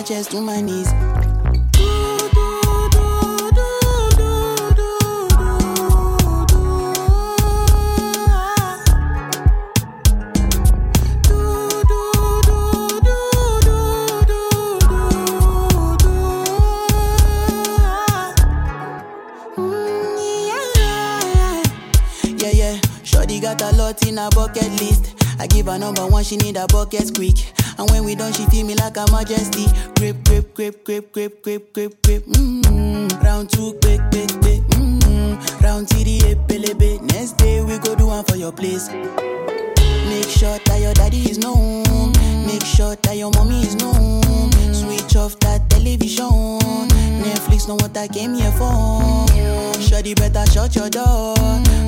just do my knee. grip, grip, grip, grip. Mm-hmm. Round two, quick, quick, quick. Mm-hmm. Round TDA, pelebe. Next day we go do one for your place. Make sure that your daddy is known. Make sure that your mommy is known. Switch off that television. Netflix know what I came here for. Shoddy better shut your door.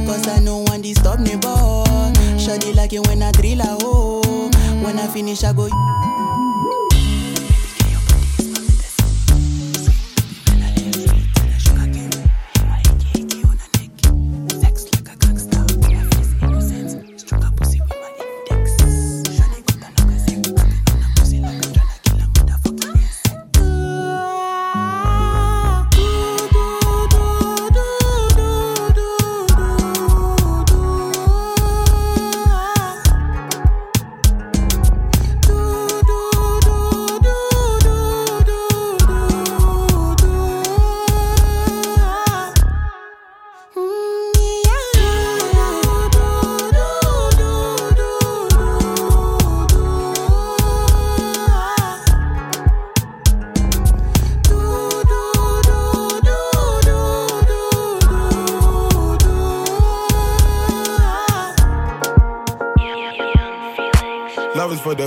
Cause I know one disturb me ball. Shoddy like it when I drill a hole. When I finish, I go.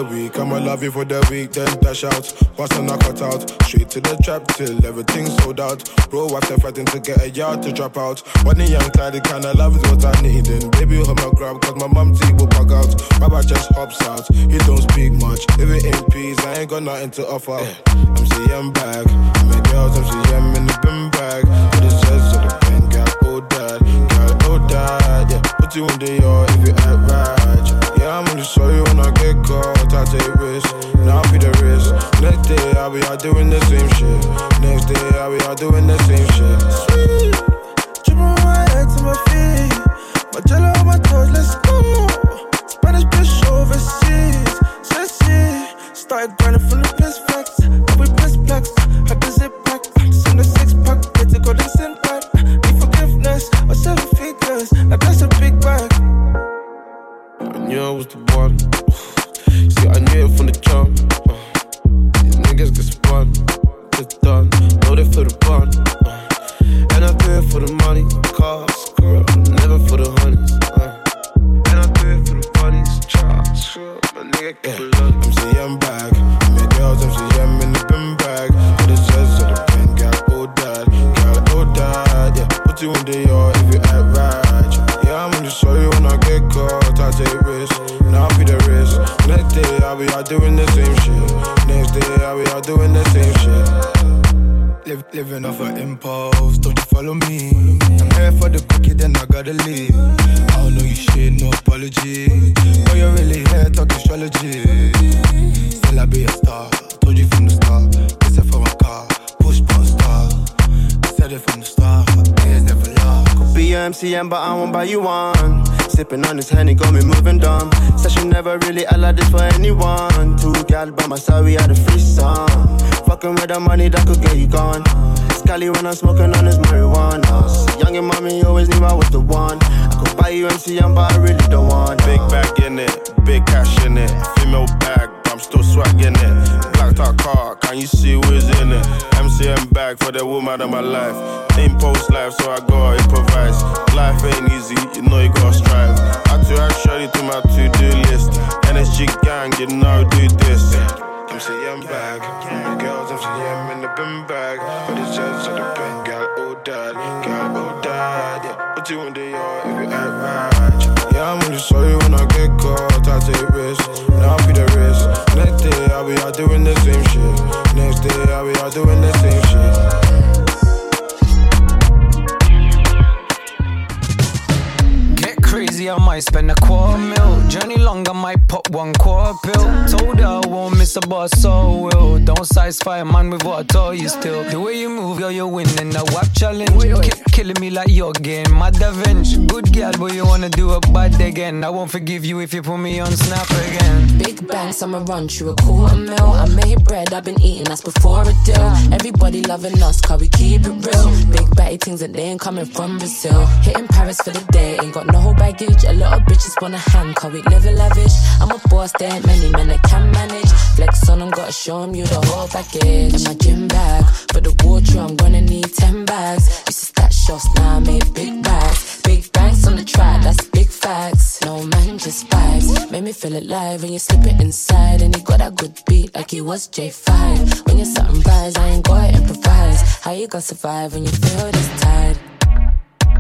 Week. I'ma love you for the week, then dash out. What's on a cut out? Straight to the trap till everything's sold out. Bro, after fighting to get a yard to drop out. When a young the kind of love is what I need. And baby, hold my grab, cause my mom teeth will bug out. Baba just hops out, he don't speak much. If it ain't peace, I ain't got nothing to offer. I'm CM back, my girls, I'm CM in the bin bag. Put the chest to the pen, got oh dad, got oh dad, yeah. Put you in the yard if you act right. I'm gonna show you when I get caught. I take risks, now I'll be the risk. Next day, I'll be out doing the same shit. Next day, I'll be out doing the same shit. Sweet, dripping my head to my feet. My jello on my toes, let's go. Spanish bitch overseas, sexy. Started grinding from the piss flex. We piss flex, had the zip knew I was the one. See, I knew it from the jump. Uh, these niggas get spun, get done. Know they feel the bun. Uh, living off an impulse, don't you follow me? I'm here for the quickie, then I gotta leave. I don't know you shit, no apology. But you're really here talking astrology. Still I be a star, told you from the start. This is for car, push button star. Said it from the start, niggas never lie. Could be your MCM, but I won't buy you one. Sipping on this henny, got me moving dumb. She never really allowed this for anyone. Two gal by my side, we had a threesome. Fucking with the money that could get you gone. Scally when I'm smoking on this marijuana. Young and mommy always knew I was the one. I could buy you MCM, but I really don't want. Big bag in it, big cash in it. Female bag, still swagging it. Black top car, can you see who's in it? MCM bag for the woman of my life. Impulse life, so I gotta improvise. Life ain't easy, you know you gotta strive. I to add shorty to my to-do list. NSG gang, you know do this. MCM bag, girls, MCM in the bin bag. Put the chest to the pen, got oh dad, got oh dad, yeah. Put you in the yard if you act right. Yeah, I'm gonna show when I get caught. I take risks, Next day, I'll be out doing the same shit. Next day, I'll be out doing the same shit. I might spend a quarter mil. Journey long, I might pop one quarter pill. Told her I won't miss a bus, so I will. Don't satisfy a man with what I told you still. The way you move, girl, you're winning the WAP challenge. Ki- killing me like you're getting mad revenge. Good girl, but you wanna do it bad again. I won't forgive you if you put me on Snap again. Big banks, I'ma run through a quarter mil. I made bread, I've been eating that's before a deal. Everybody loving us, cause we keep it real. Big batty things that they ain't coming from Brazil. Hitting Paris for the day, ain't got no baggage. A lot of bitches wanna hang, cause we live lavish. I'm a boss, there ain't many men that can manage. Flex on them, gotta show 'em you the whole package. In my gym bag, for the water, I'm gonna need 10 bags. Used to stack shots, now I make big bags. Big banks on the track, that's big facts. No man, just vibes. Make me feel alive when you slip it inside. And you got that good beat like you was J5. When you're something rise, I ain't gotta improvise. How you gonna survive when you feel this tired?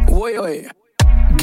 Wait, wait.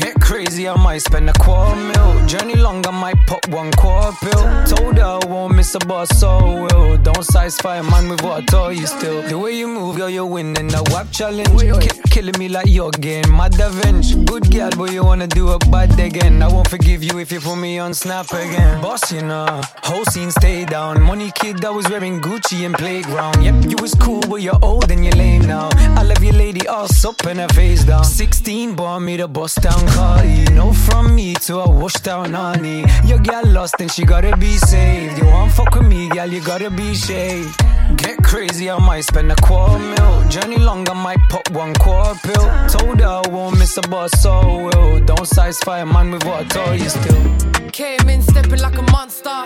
Get crazy, I might spend a quarter mil. Journey long, I might pop one quarter pill. Told her I won't miss a bus, so will. Don't satisfy a man with what I told you still. The way you move, girl, you're winning the WAP challenge. Ki- killing me like you're getting mad revenge. Good girl, but you wanna do it bad again. I won't forgive you if you put me on Snap again. Boss, you know, whole scene stay down. Money kid that was wearing Gucci in playground. Yep, you was cool, but you're old and you're lame now. I love your lady, ass up and her face down. 16, bought me the bust down You know from me to a washed down honey. Your girl lost and she gotta be saved. You want fuck with me, girl, you gotta be shaved. Get crazy, I might spend a quarter mil. Journey long, I might pop one quarter pill. Told her I won't miss a bus, so will. Don't satisfy a man with what I told you still. Came in stepping like a monster.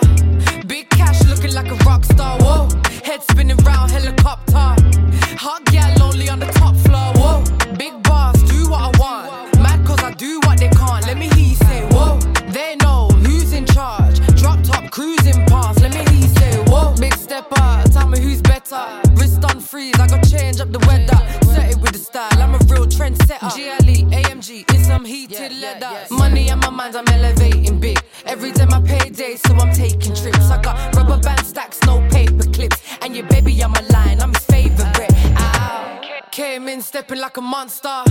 Big cash looking like a rock star. Whoa, head spinning round helicopter. Hot gal only on the top floor. Whoa, big boss, do what I want. who's better? Wrist on freeze, I got change up the weather. Set it with the style, I'm a real trendsetter. GLE, AMG, in some heated leather. Money on my mind, I'm elevating big. Every day my payday, so I'm taking trips. I got rubber band stacks, no paper clips. And your baby on my line, I'm his favorite. Ow. Came in stepping like a monster.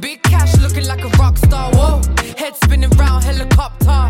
Big cash looking like a rock star. Whoa. Head spinning round helicopter.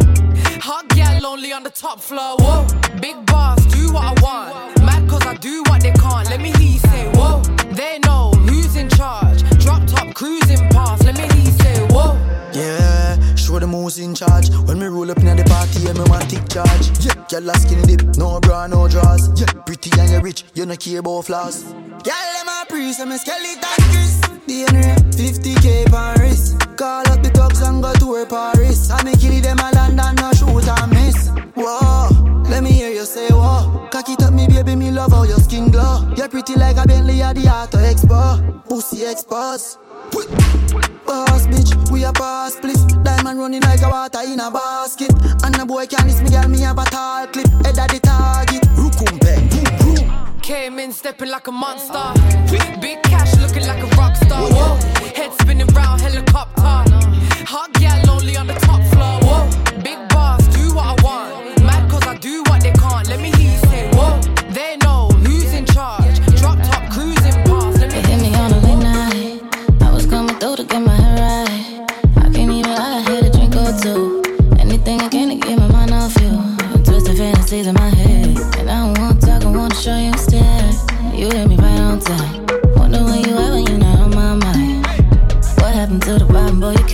Hot gal only on the top floor. Whoa. Big boss, do what I want. Mad cause I do what they can't. Let me hear you say, whoa. They know who's in charge. Drop top cruising past. Let me hear you say, whoa. Yeah, show them who's in charge. When me roll up in the party, yeah, me want take charge. Yeah, girl a skinny dip, no bra, no drawers. Yeah, pretty and you rich, you no care about flaws. Girl, them a priest, I'm a skeleton Chris. DNA, 50k Paris. Call up the thugs and go to her Paris. I me kill them a London, no shoot and miss. Whoa, let me hear you say whoa. Cock it up, me baby, me love how your skin glow. You're pretty like a Bentley at the Auto Expo. Pussy exposed. Boss bitch, we a pass please. Diamond running like a water in a basket. And a boy can't miss me, girl, me have a tall clip. Head of the target. Rukum. Came in stepping like a monster. Big cash looking like a rock star. Whoa. Head spinning round helicopter. Hot gal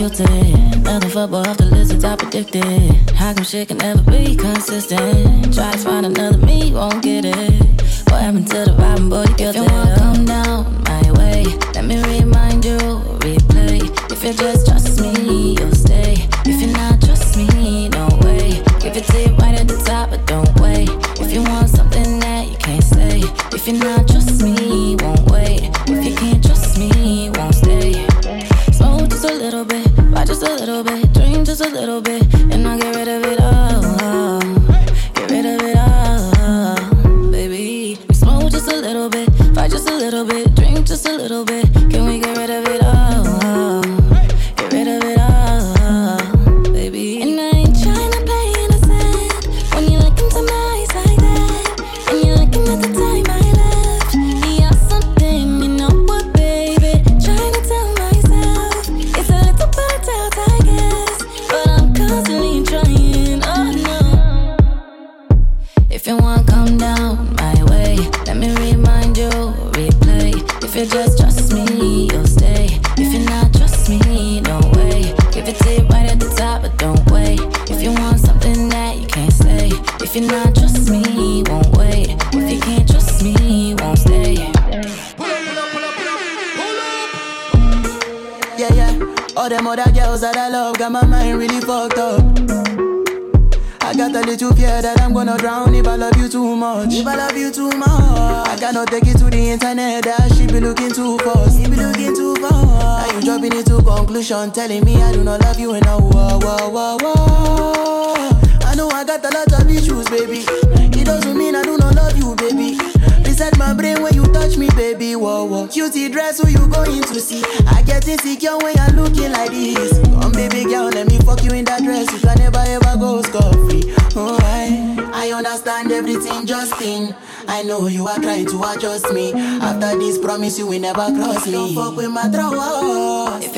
off the. How come shit can never be consistent? Try to find another me, won't get it. What happened to the bottom, boy, you it. If you wanna come down my way, let me remind you, replay. If you just trust me, you'll stay. If you not trust me, no way. Give it to you right at the top, but don't wait. If you want something that you can't say, if you not trust me, a little bit, know you are trying to adjust me. After this promise, you will never cross me. Don't fuck with my trust.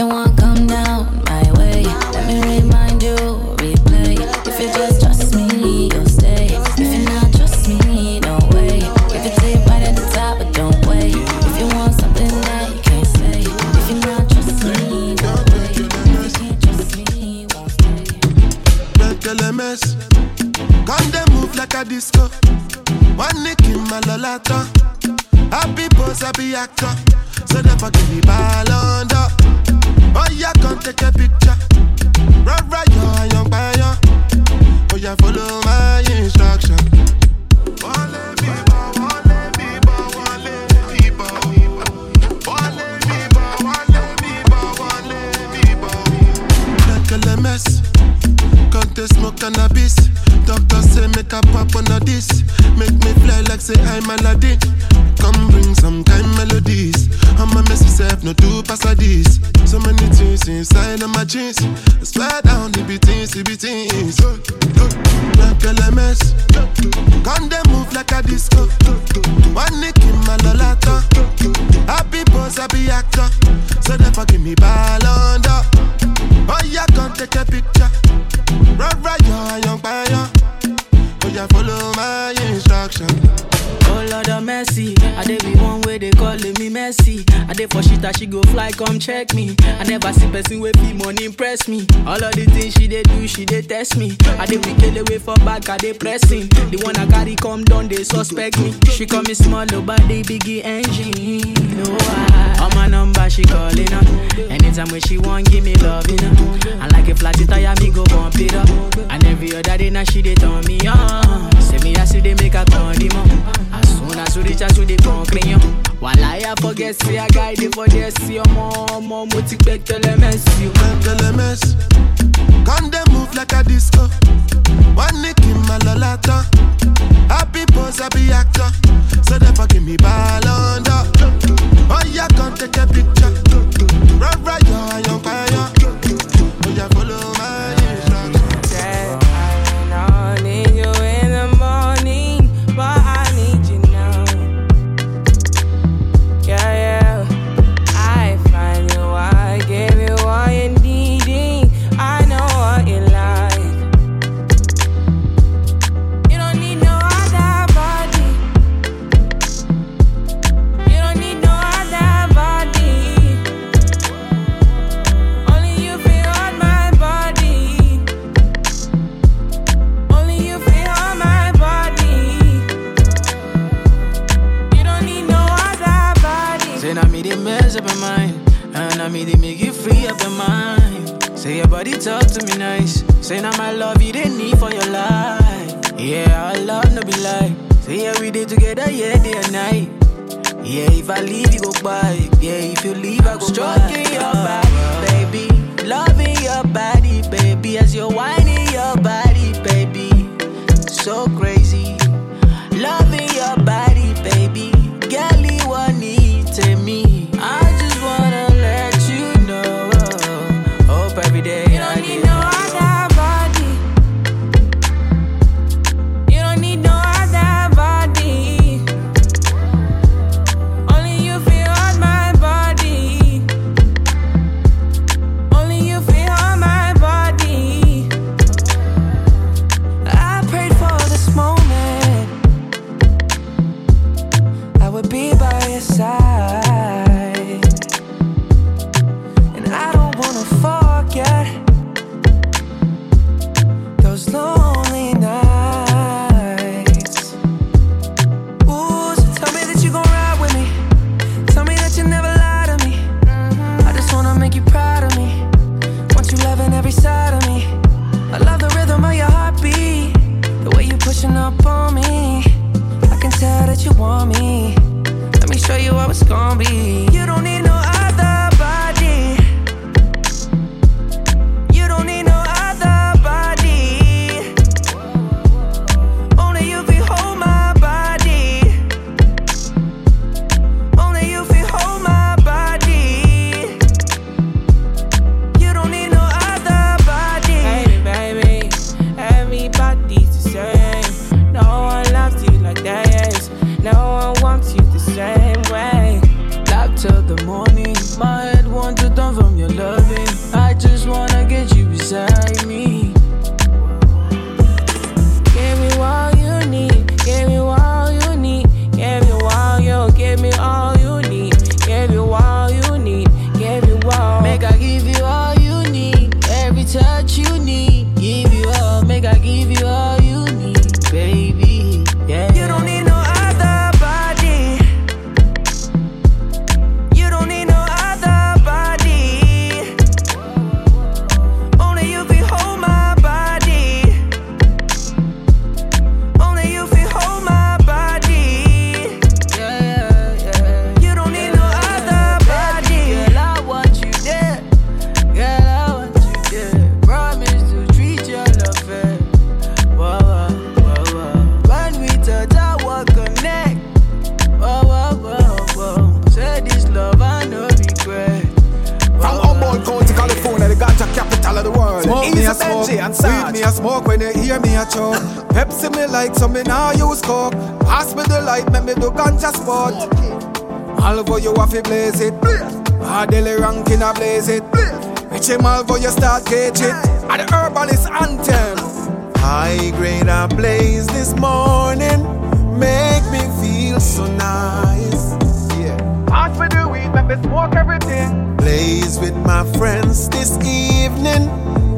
My friends this evening.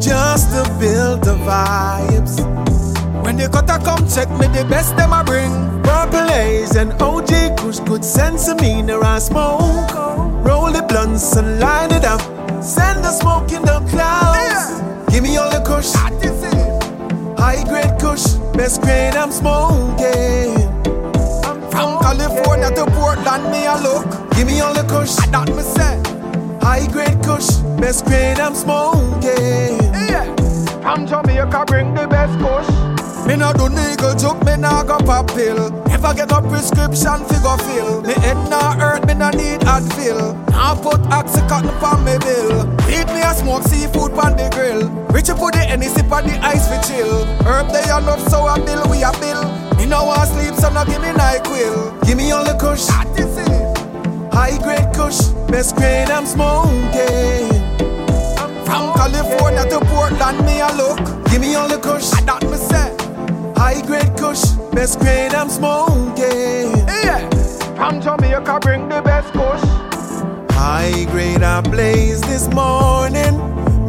Just to build the vibes. When the cutter come check me, the best them I bring. Purple haze and OG Kush good sense of meaner I smoke. Roll the blunts and line it up. Send the smoke in the clouds. Give me all the kush. High grade kush, best grade I'm smoking. I'm from California to Portland, me a look. Give me all the kush. That me say. High grade kush, best grade I'm smoking. Yeah. From Jamaica, bring the best kush. Me no do nigga joke, me nah go pop pill. Never get no prescription figure fill. Me head nah hurt, me nah need Advil. Now put oxycontin on me bill. Eat me a smoke seafood on the grill. Rich you put the any sip on the ice for chill. Herb they enough so a bill we a bill. Me no want sleep so no give me NyQuil. Give me all the kush. That is it. High grade kush, best grade I'm smoking. I'm from California to Portland, me a look. Give me all the kush. I that me say. High grade kush, best grade I'm smoking. Yeah. From Jamaica, bring the best kush. High grade I blaze this morning.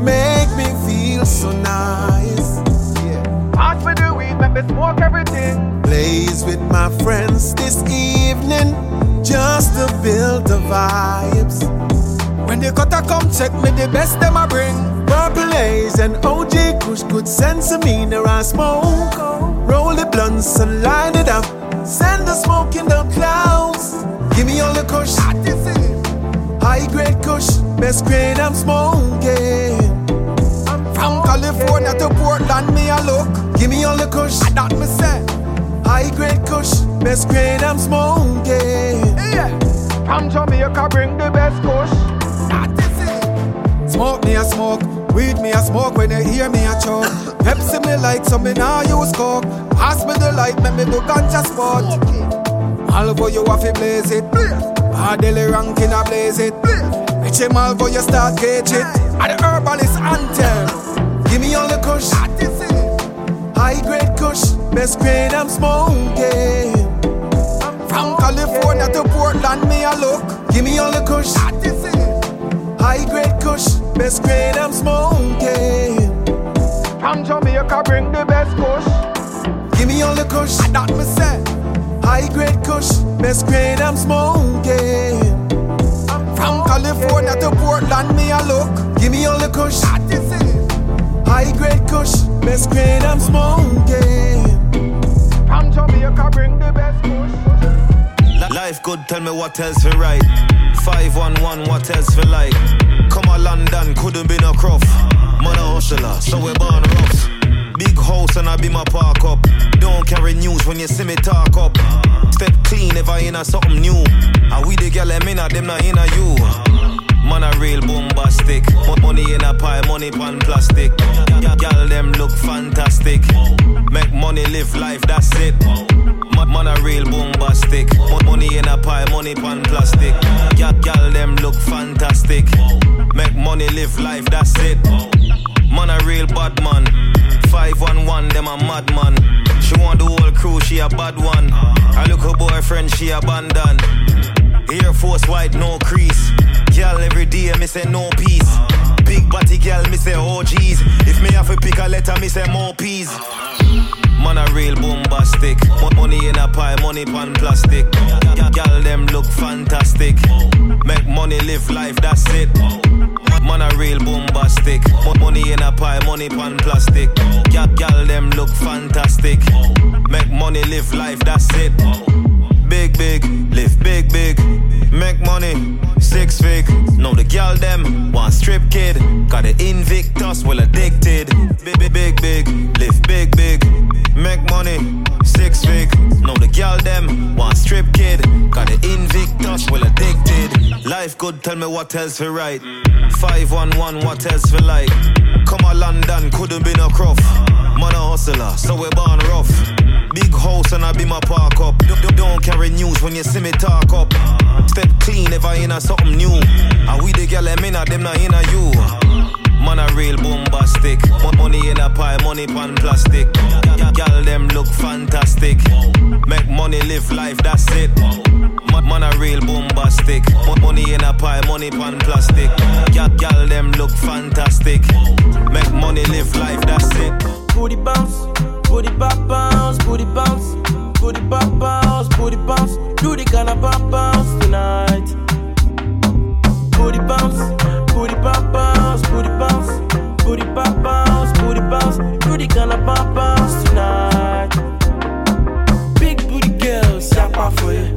Make me feel so nice. Yeah. Pass me the weed, make me smoke everything. Blaze with my friends this evening. Just to build the vibes. When the cutter come check me, the best them I bring. Purple haze and OG Kush good sense of me near I smoke. Roll the blunts and line it up. Send the smoke in the clouds. Give me all the kush. High grade kush, best grade I'm smoking. I'm from California to Portland, me a look. Give me all the kush. That me say. High grade kush, best grade I'm smoking. Yeah. From Jamaica, bring the best kush. That is it. Smoke me a smoke, weed me a smoke when you hear me a choke. Pepsi me like so me nah use coke. Pass me the light, make me do ganja sport. Alvo you have to blaze it. Hardly ranking a blaze it. Reach him Alvo you start gauge it. And the herbalist anthem. Give me all the kush. That is it. High grade kush, best grade I'm smoking. I'm from California to Portland, me a look. Give me all the kush. That is it. High grade kush, best grade I'm smoking. I'm from Jamaica, bring the best kush. Give me all the kush. That me say. High grade kush, best grade I'm smoking. I'm from California to Portland, me a look. Give me all the kush. That is it. High grade kush, best grade I'm smoking. From Jamaica, bring the best kush. Life good, tell me what else for right. 511, what else for like? Come on, London, couldn't be no croft. Man a hustler, so we born rough. Big house and I be my park up. Don't carry news when you see me talk up. Step clean if I in a something new. And we the gal them in a them not in a you. Man a real bombastic. Mo- Money in a pie, money pan plastic. Money, live life, that's it. Ma- Man a real bombastic. Mo- Money in a pie, money pan plastic. Gal, gal them look fantastic. Make money, live life, that's it. Man a real bad man. 511, them a madman. She want the whole crew, she a bad one. I look her boyfriend, she abandoned. Air Force white, no crease. Girl, every day, me say no peace. Big body girl, me say oh geez. If me have to pick a letter, me say more peas. Man a real bombastic. Money in a pie, money pan plastic. Gal them look fantastic. Make money, live life, that's it. Man a real bombastic. Money in a pie, money pan plastic. Gal, them look fantastic. Make money, live life, that's it. Big, big, live big, big. Make money, six fig. Know the gal them want strip kid. Got the Invictus, well addicted. Big, big, big, live big, big. Make money, six fig. Know the gal them want strip kid. Got the Invictus, well addicted. Life good, tell me what else for right. 511, what else for like? Come on, London, couldn't be no croft. Man a hustler, so we born rough. Big house and I be my park up. Don't, carry news when you see me talk up. Step clean if I in a something new. And we the gal them in a them not in a you. Man a real bombastic. Money in a pie, money pan plastic. Gal them look fantastic. Make money, live life, that's it. Man, a real bombastic. Money in a pie, money pan plastic. Gal, them look fantastic. Make money, live life, that's it. Booty bounce, booty pop bounce, booty bounce, booty pop bounce, booty bounce. Kind of pop bounce tonight. Booty bounce, booty pop bounce, booty bounce, booty pop bounce, booty bounce. Kind of pop bounce tonight. Big booty girls, yapa for you.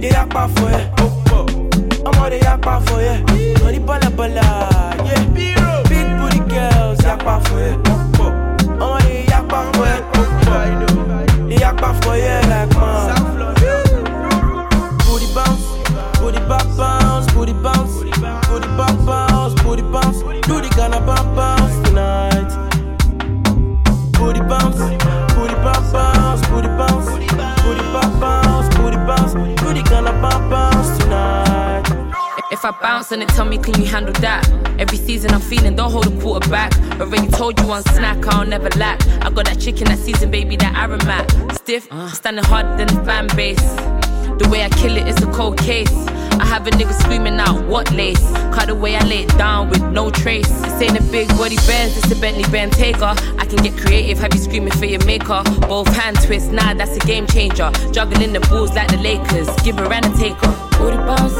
They yapa for you. I'm all they yapa for you. Money bala bala, yeah. Big booty girls, yapa for you. I'm all they yapa for you. They yapa for you like man. Do the kind of pop bounce tonight. If I bounce and it tell me, can you handle that? Every season I'm feeling, don't hold a quarter back. Already told you one snack, I'll never lack. I got that chicken that season, baby, that aromat. Stiff, uh. standing harder than the fan base. The way I kill it is a cold case. I have a nigga screaming out, what lace? Cut the way I lay it down with no trace. This ain't a big body Benz, it's a Bentley Bentayga. I can get creative, have you screaming for your maker. Both hand twists, nah, that's a game changer. Juggling the balls like the Lakers, give her and a taker. Booty bounce,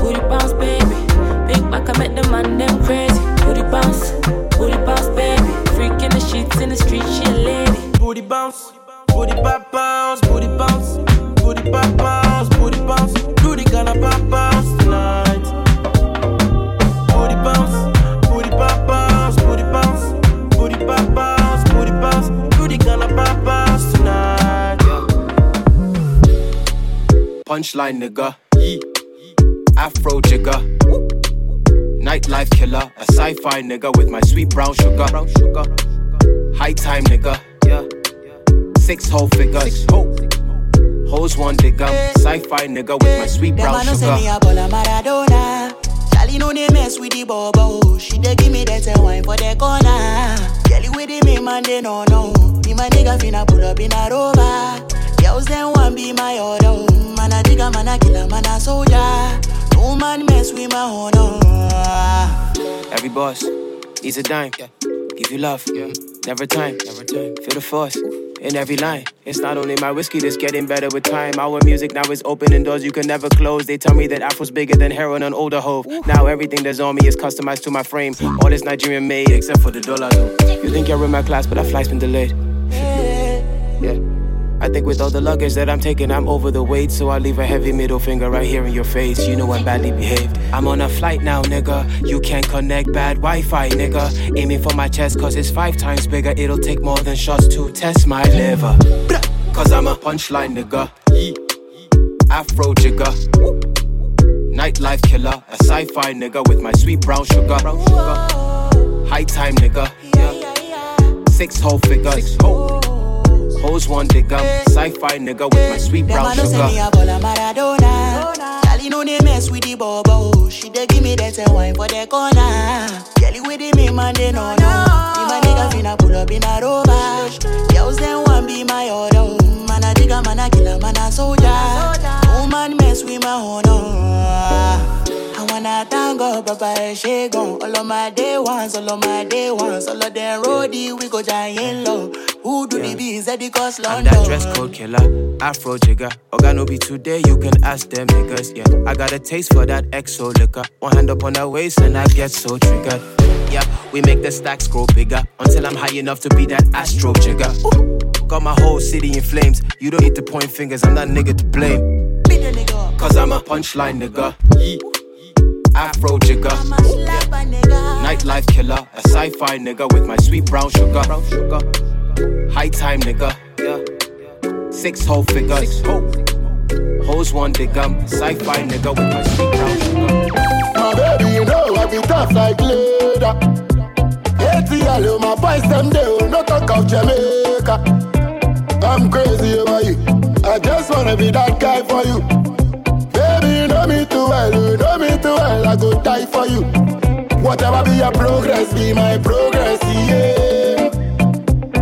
booty bounce, baby. Big back, I make the man them crazy. Booty bounce, booty bounce, baby. Freak in the sheets in the street, she a lady. Booty bounce, booty pop bounce, booty bounce, booty pop bounce, Punchline nigga. Afro jigger. Nightlife killer. A sci fi nigga with my sweet brown sugar. High time nigga. Six whole figures. Hoes one digger. Sci fi nigga with my sweet brown a no say me sugar. a ball Maradona. Charlie know they mess with the bobo. She dey give me that wine for the corner. Kelly with the me man they no know. Me my nigga finna pull up in a rover. Girls them want be my order. Man a digger, man a killer, man a soldier. No man mess with my honor. Oh. Every boss needs a dime. Give you love. Never time. Never time. Feel the force. In every line, it's not only my whiskey that's getting better with time. Our music now is opening doors you can never close. They tell me that Afro's bigger than heroin on older hove. Now everything that's on me is customized to my frame. All is Nigerian made, except for the dollar though. You think you're in my class, but that flight's been delayed. Yeah. I think with all the luggage that I'm taking, I'm over the weight. So I leave a heavy middle finger right here in your face. You know I'm badly behaved. I'm on a flight now, nigga. You can't connect bad Wi Fi, nigga. Aiming for my chest, cause it's five times bigger. It'll take more than shots to test my liver. Cause I'm a punchline, nigga. Afro jigger. Nightlife killer. A sci fi nigga with my sweet brown sugar. High time, nigga. Six whole figures. Hoes one digger. Sci fi nigga with my sweet brown Them brown a no say me sugar. a ball a Maradona. Charlie know they mess with the bobo. She dey give me that wine for the corner. Kelly with the me man they no know. Me my nigga finna pull up in a rover. Girls them want be my order. Man a digger, man a killer, man a soldier. No man mess with my honor. I wanna thank God, Papa she gone. All of my day ones, all of my day ones, all of them roadie, we go giant low. Who do the bees at the cost I'm that dress code killer, Afro jigger. Organo be today, you can ask them niggas. Yeah, I got a taste for that exo liquor. One hand up on the waist and I get so triggered. Yeah, we make the stacks grow bigger until I'm high enough to be that astro jigger. Ooh, got my whole city in flames. You don't need to point fingers, I'm that nigga to blame. Cause I'm a punchline nigga. Afro jigger. Nightlife killer, a sci fi nigga with my sweet brown sugar. High time nigga. Six whole figures. Hoes one digger. Sci fi nigga with my sweet brown sugar. My baby, you know I be tough like leather. ATL, hey, my boys, them they will not talk of Jamaica. I'm crazy over you. I just wanna be that guy for you. Baby, you know me too well, I die for you. Whatever be your progress, be my progress, yeah.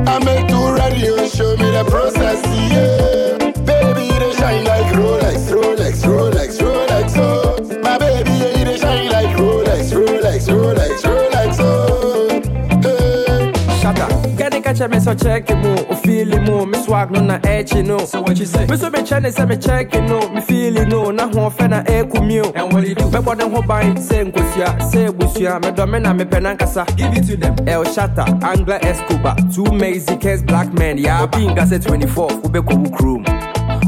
I you ready, you show me the Catch me so check it mo, o feel it me swag no na edge no. So what you say? Me so be chane say me check it no, me feel it no, na ho fe na e kumio. And what you do? Me body ho ban say nkosia, say busia, me do me na me penankasa. Give it to them. El Shatta, Angla Escobar, two Mexicans, black men, yeah. Pinga say 24, ube ko ukrum.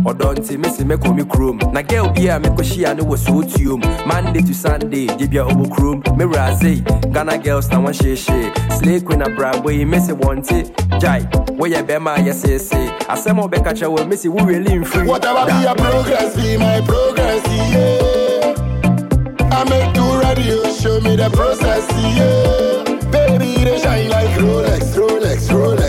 Ɔdɔ nti mesi mɛkɔ me kurom na girl bi a mekɔhyia no wɔ sootuom monday to sunday gye bia ɔwɔ kurom mewura sei ghana girls na wɔhyehyee slay queen abrabɔ yi mesi wɔnte gyae woyɛ bɛrima a yɛseesee asɛm a wobɛka kyerɛ wɔ mesi woreli mfiri Whatever be your progress, be my progress, yeah. I make two radio show me the process, yeah. Baby, they shine like Rolex, Rolex, Rolex,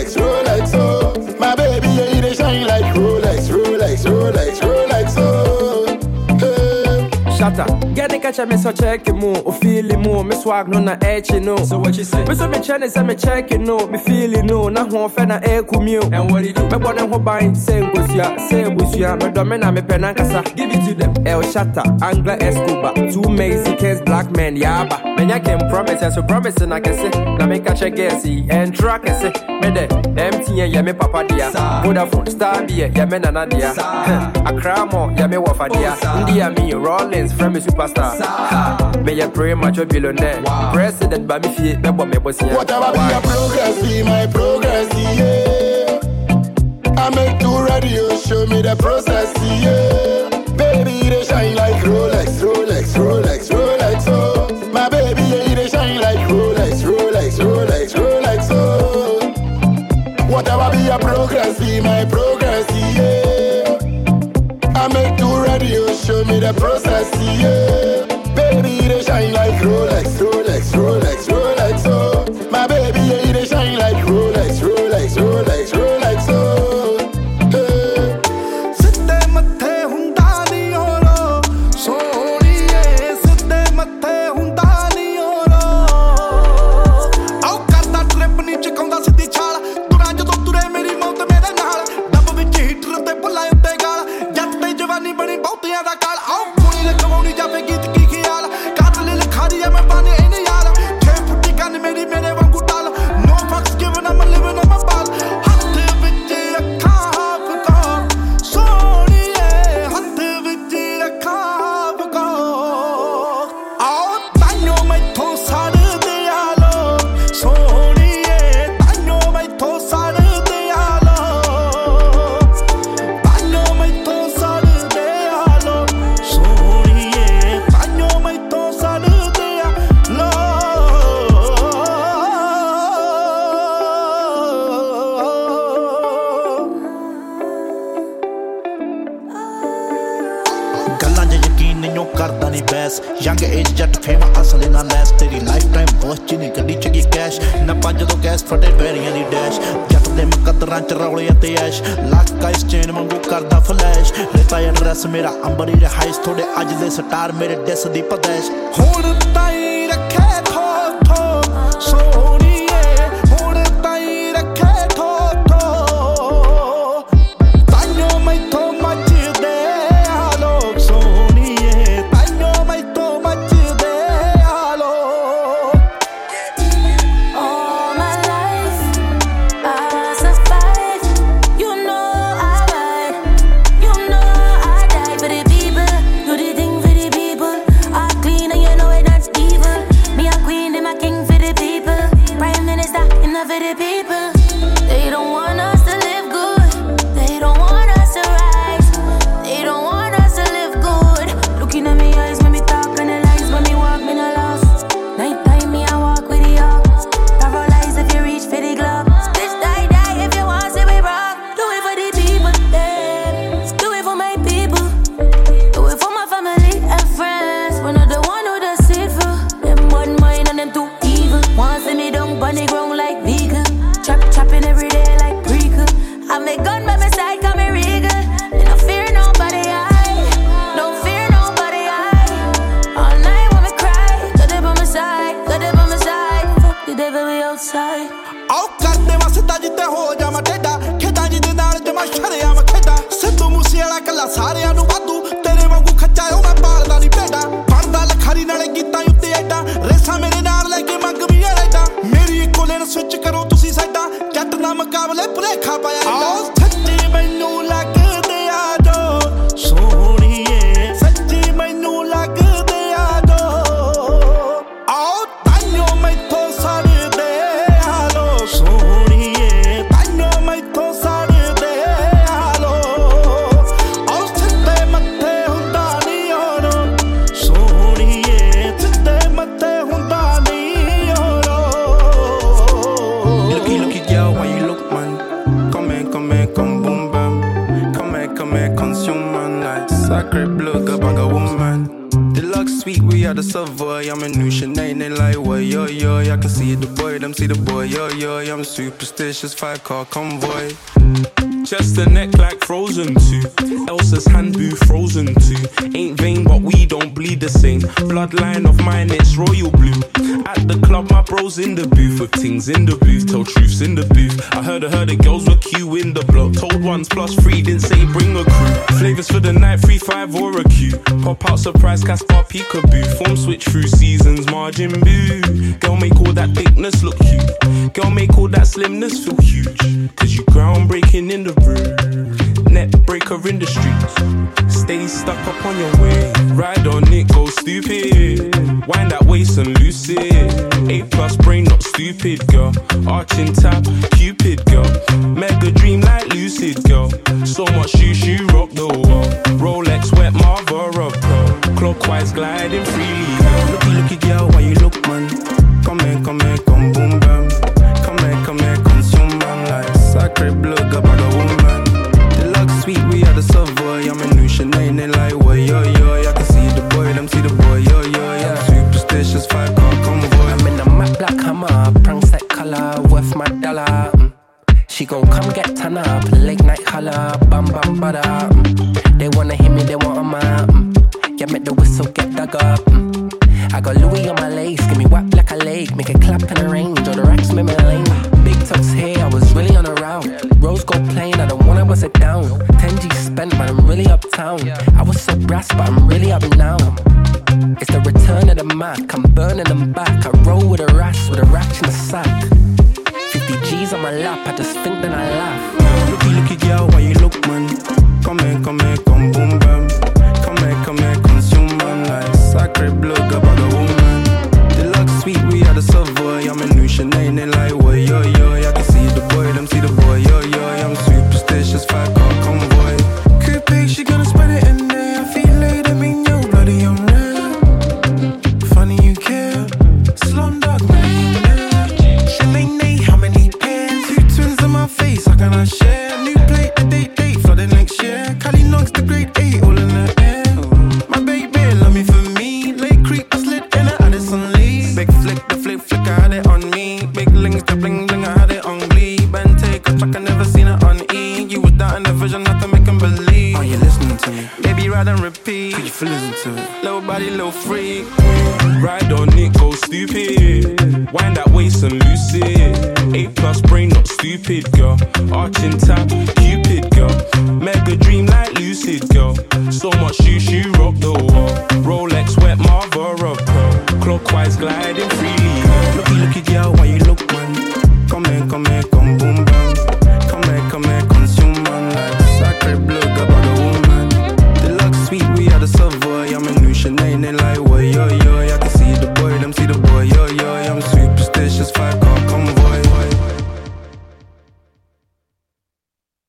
Shatta, get the catch me so check it mo, o feel it mo, me swag no na edge no. So what you say? Me so me chane say me check it no, me feel it no, na ho fe na e kumio. And what you do? Me body ho ban, say nkosia, say busia, me do me na me penankasa. Give it to them. El Shatta, Angla Escobar, two Mexicans, black men, yaba. Menya can promise, and so promise na kese. Na me catch a guessy, and track kese. Me de, MTN ya me papa dia. Vodafone, Star Beer, ya me nana dia. Accra mo, ya me wafa dia. India me, Rollins, friend me superstar. Me ya premature billionaire. President ba me fie, me bo me ya. Whatever be your progress, be my progress, yeah. I make ready, you show me the process, yeah. Baby, they shine like Rolex, Rolex, Rolex, Rolex, oh. My baby, yeah, they shine like Rolex, Rolex, Rolex, Rolex, oh. Whatever be your progress, be my progress, show me the process, yeah. Baby, they shine like Rolex, ਰੇਤਾ address ਮੇਰਾ ਅੰਬਰੀ ਰਹਾਇਸ ਥੋੜੇ ਅੱਜ ਦੇ star ਮੇਰੇ ਡਿਸ ਦੀ ਪਦੈਸ਼। ਹੁਣ ਤਾਈ Ain't vain, but we don't bleed the same. Bloodline of mine, it's royal blue. At the club, my bros in the booth with things in the booth. Tell truths in the booth. I heard, I heard the girls were queue in the block. Told ones plus three, didn't say bring a crew. Flavors for the night, three, five, or a queue. Pop out surprise, Casper peekaboo. Form switch through seasons, margin boo. Girl, make all that thickness look cute. Girl, make all that slimness feel huge. Cause you groundbreaking in the room. Net breaker in the streets. Stay stuck up on your way. Ride on it, go stupid. Wind that waist and loose it. A plus brain, not stupid, girl. Arching tap, cupid, girl. Mega dream like lucid, girl. So much you, you rock the world. Rolex, wet Marva, up, girl. Clockwise gliding freely, girl. Looky, looky, girl, why you look, man? Come here, come here, come boom, bam. Come here, come here, consume, man. Like sacred blood, up, late night holla, bam bam bada. mm. They wanna hear me, they want a man. Mm. Yeah, make the whistle get dug up. Mm. I got Louis on my lace, give me whack like a lake, make it clap in the range, or the racks make me lane. Big talks here, I was really on a route. Rose gold plain, I don't wanna bust it down. 10G spent, but I'm really uptown. I was so brass, but I'm really up now. It's the return of the Mac, I'm burning them back. I roll with a rash, with a rack in the sack. 50 G's on my lap, I just think then I laugh. Girl, why you look, man? Come here, come here, come boom, bam. Come here, come here, consume, man. Like sacred blood,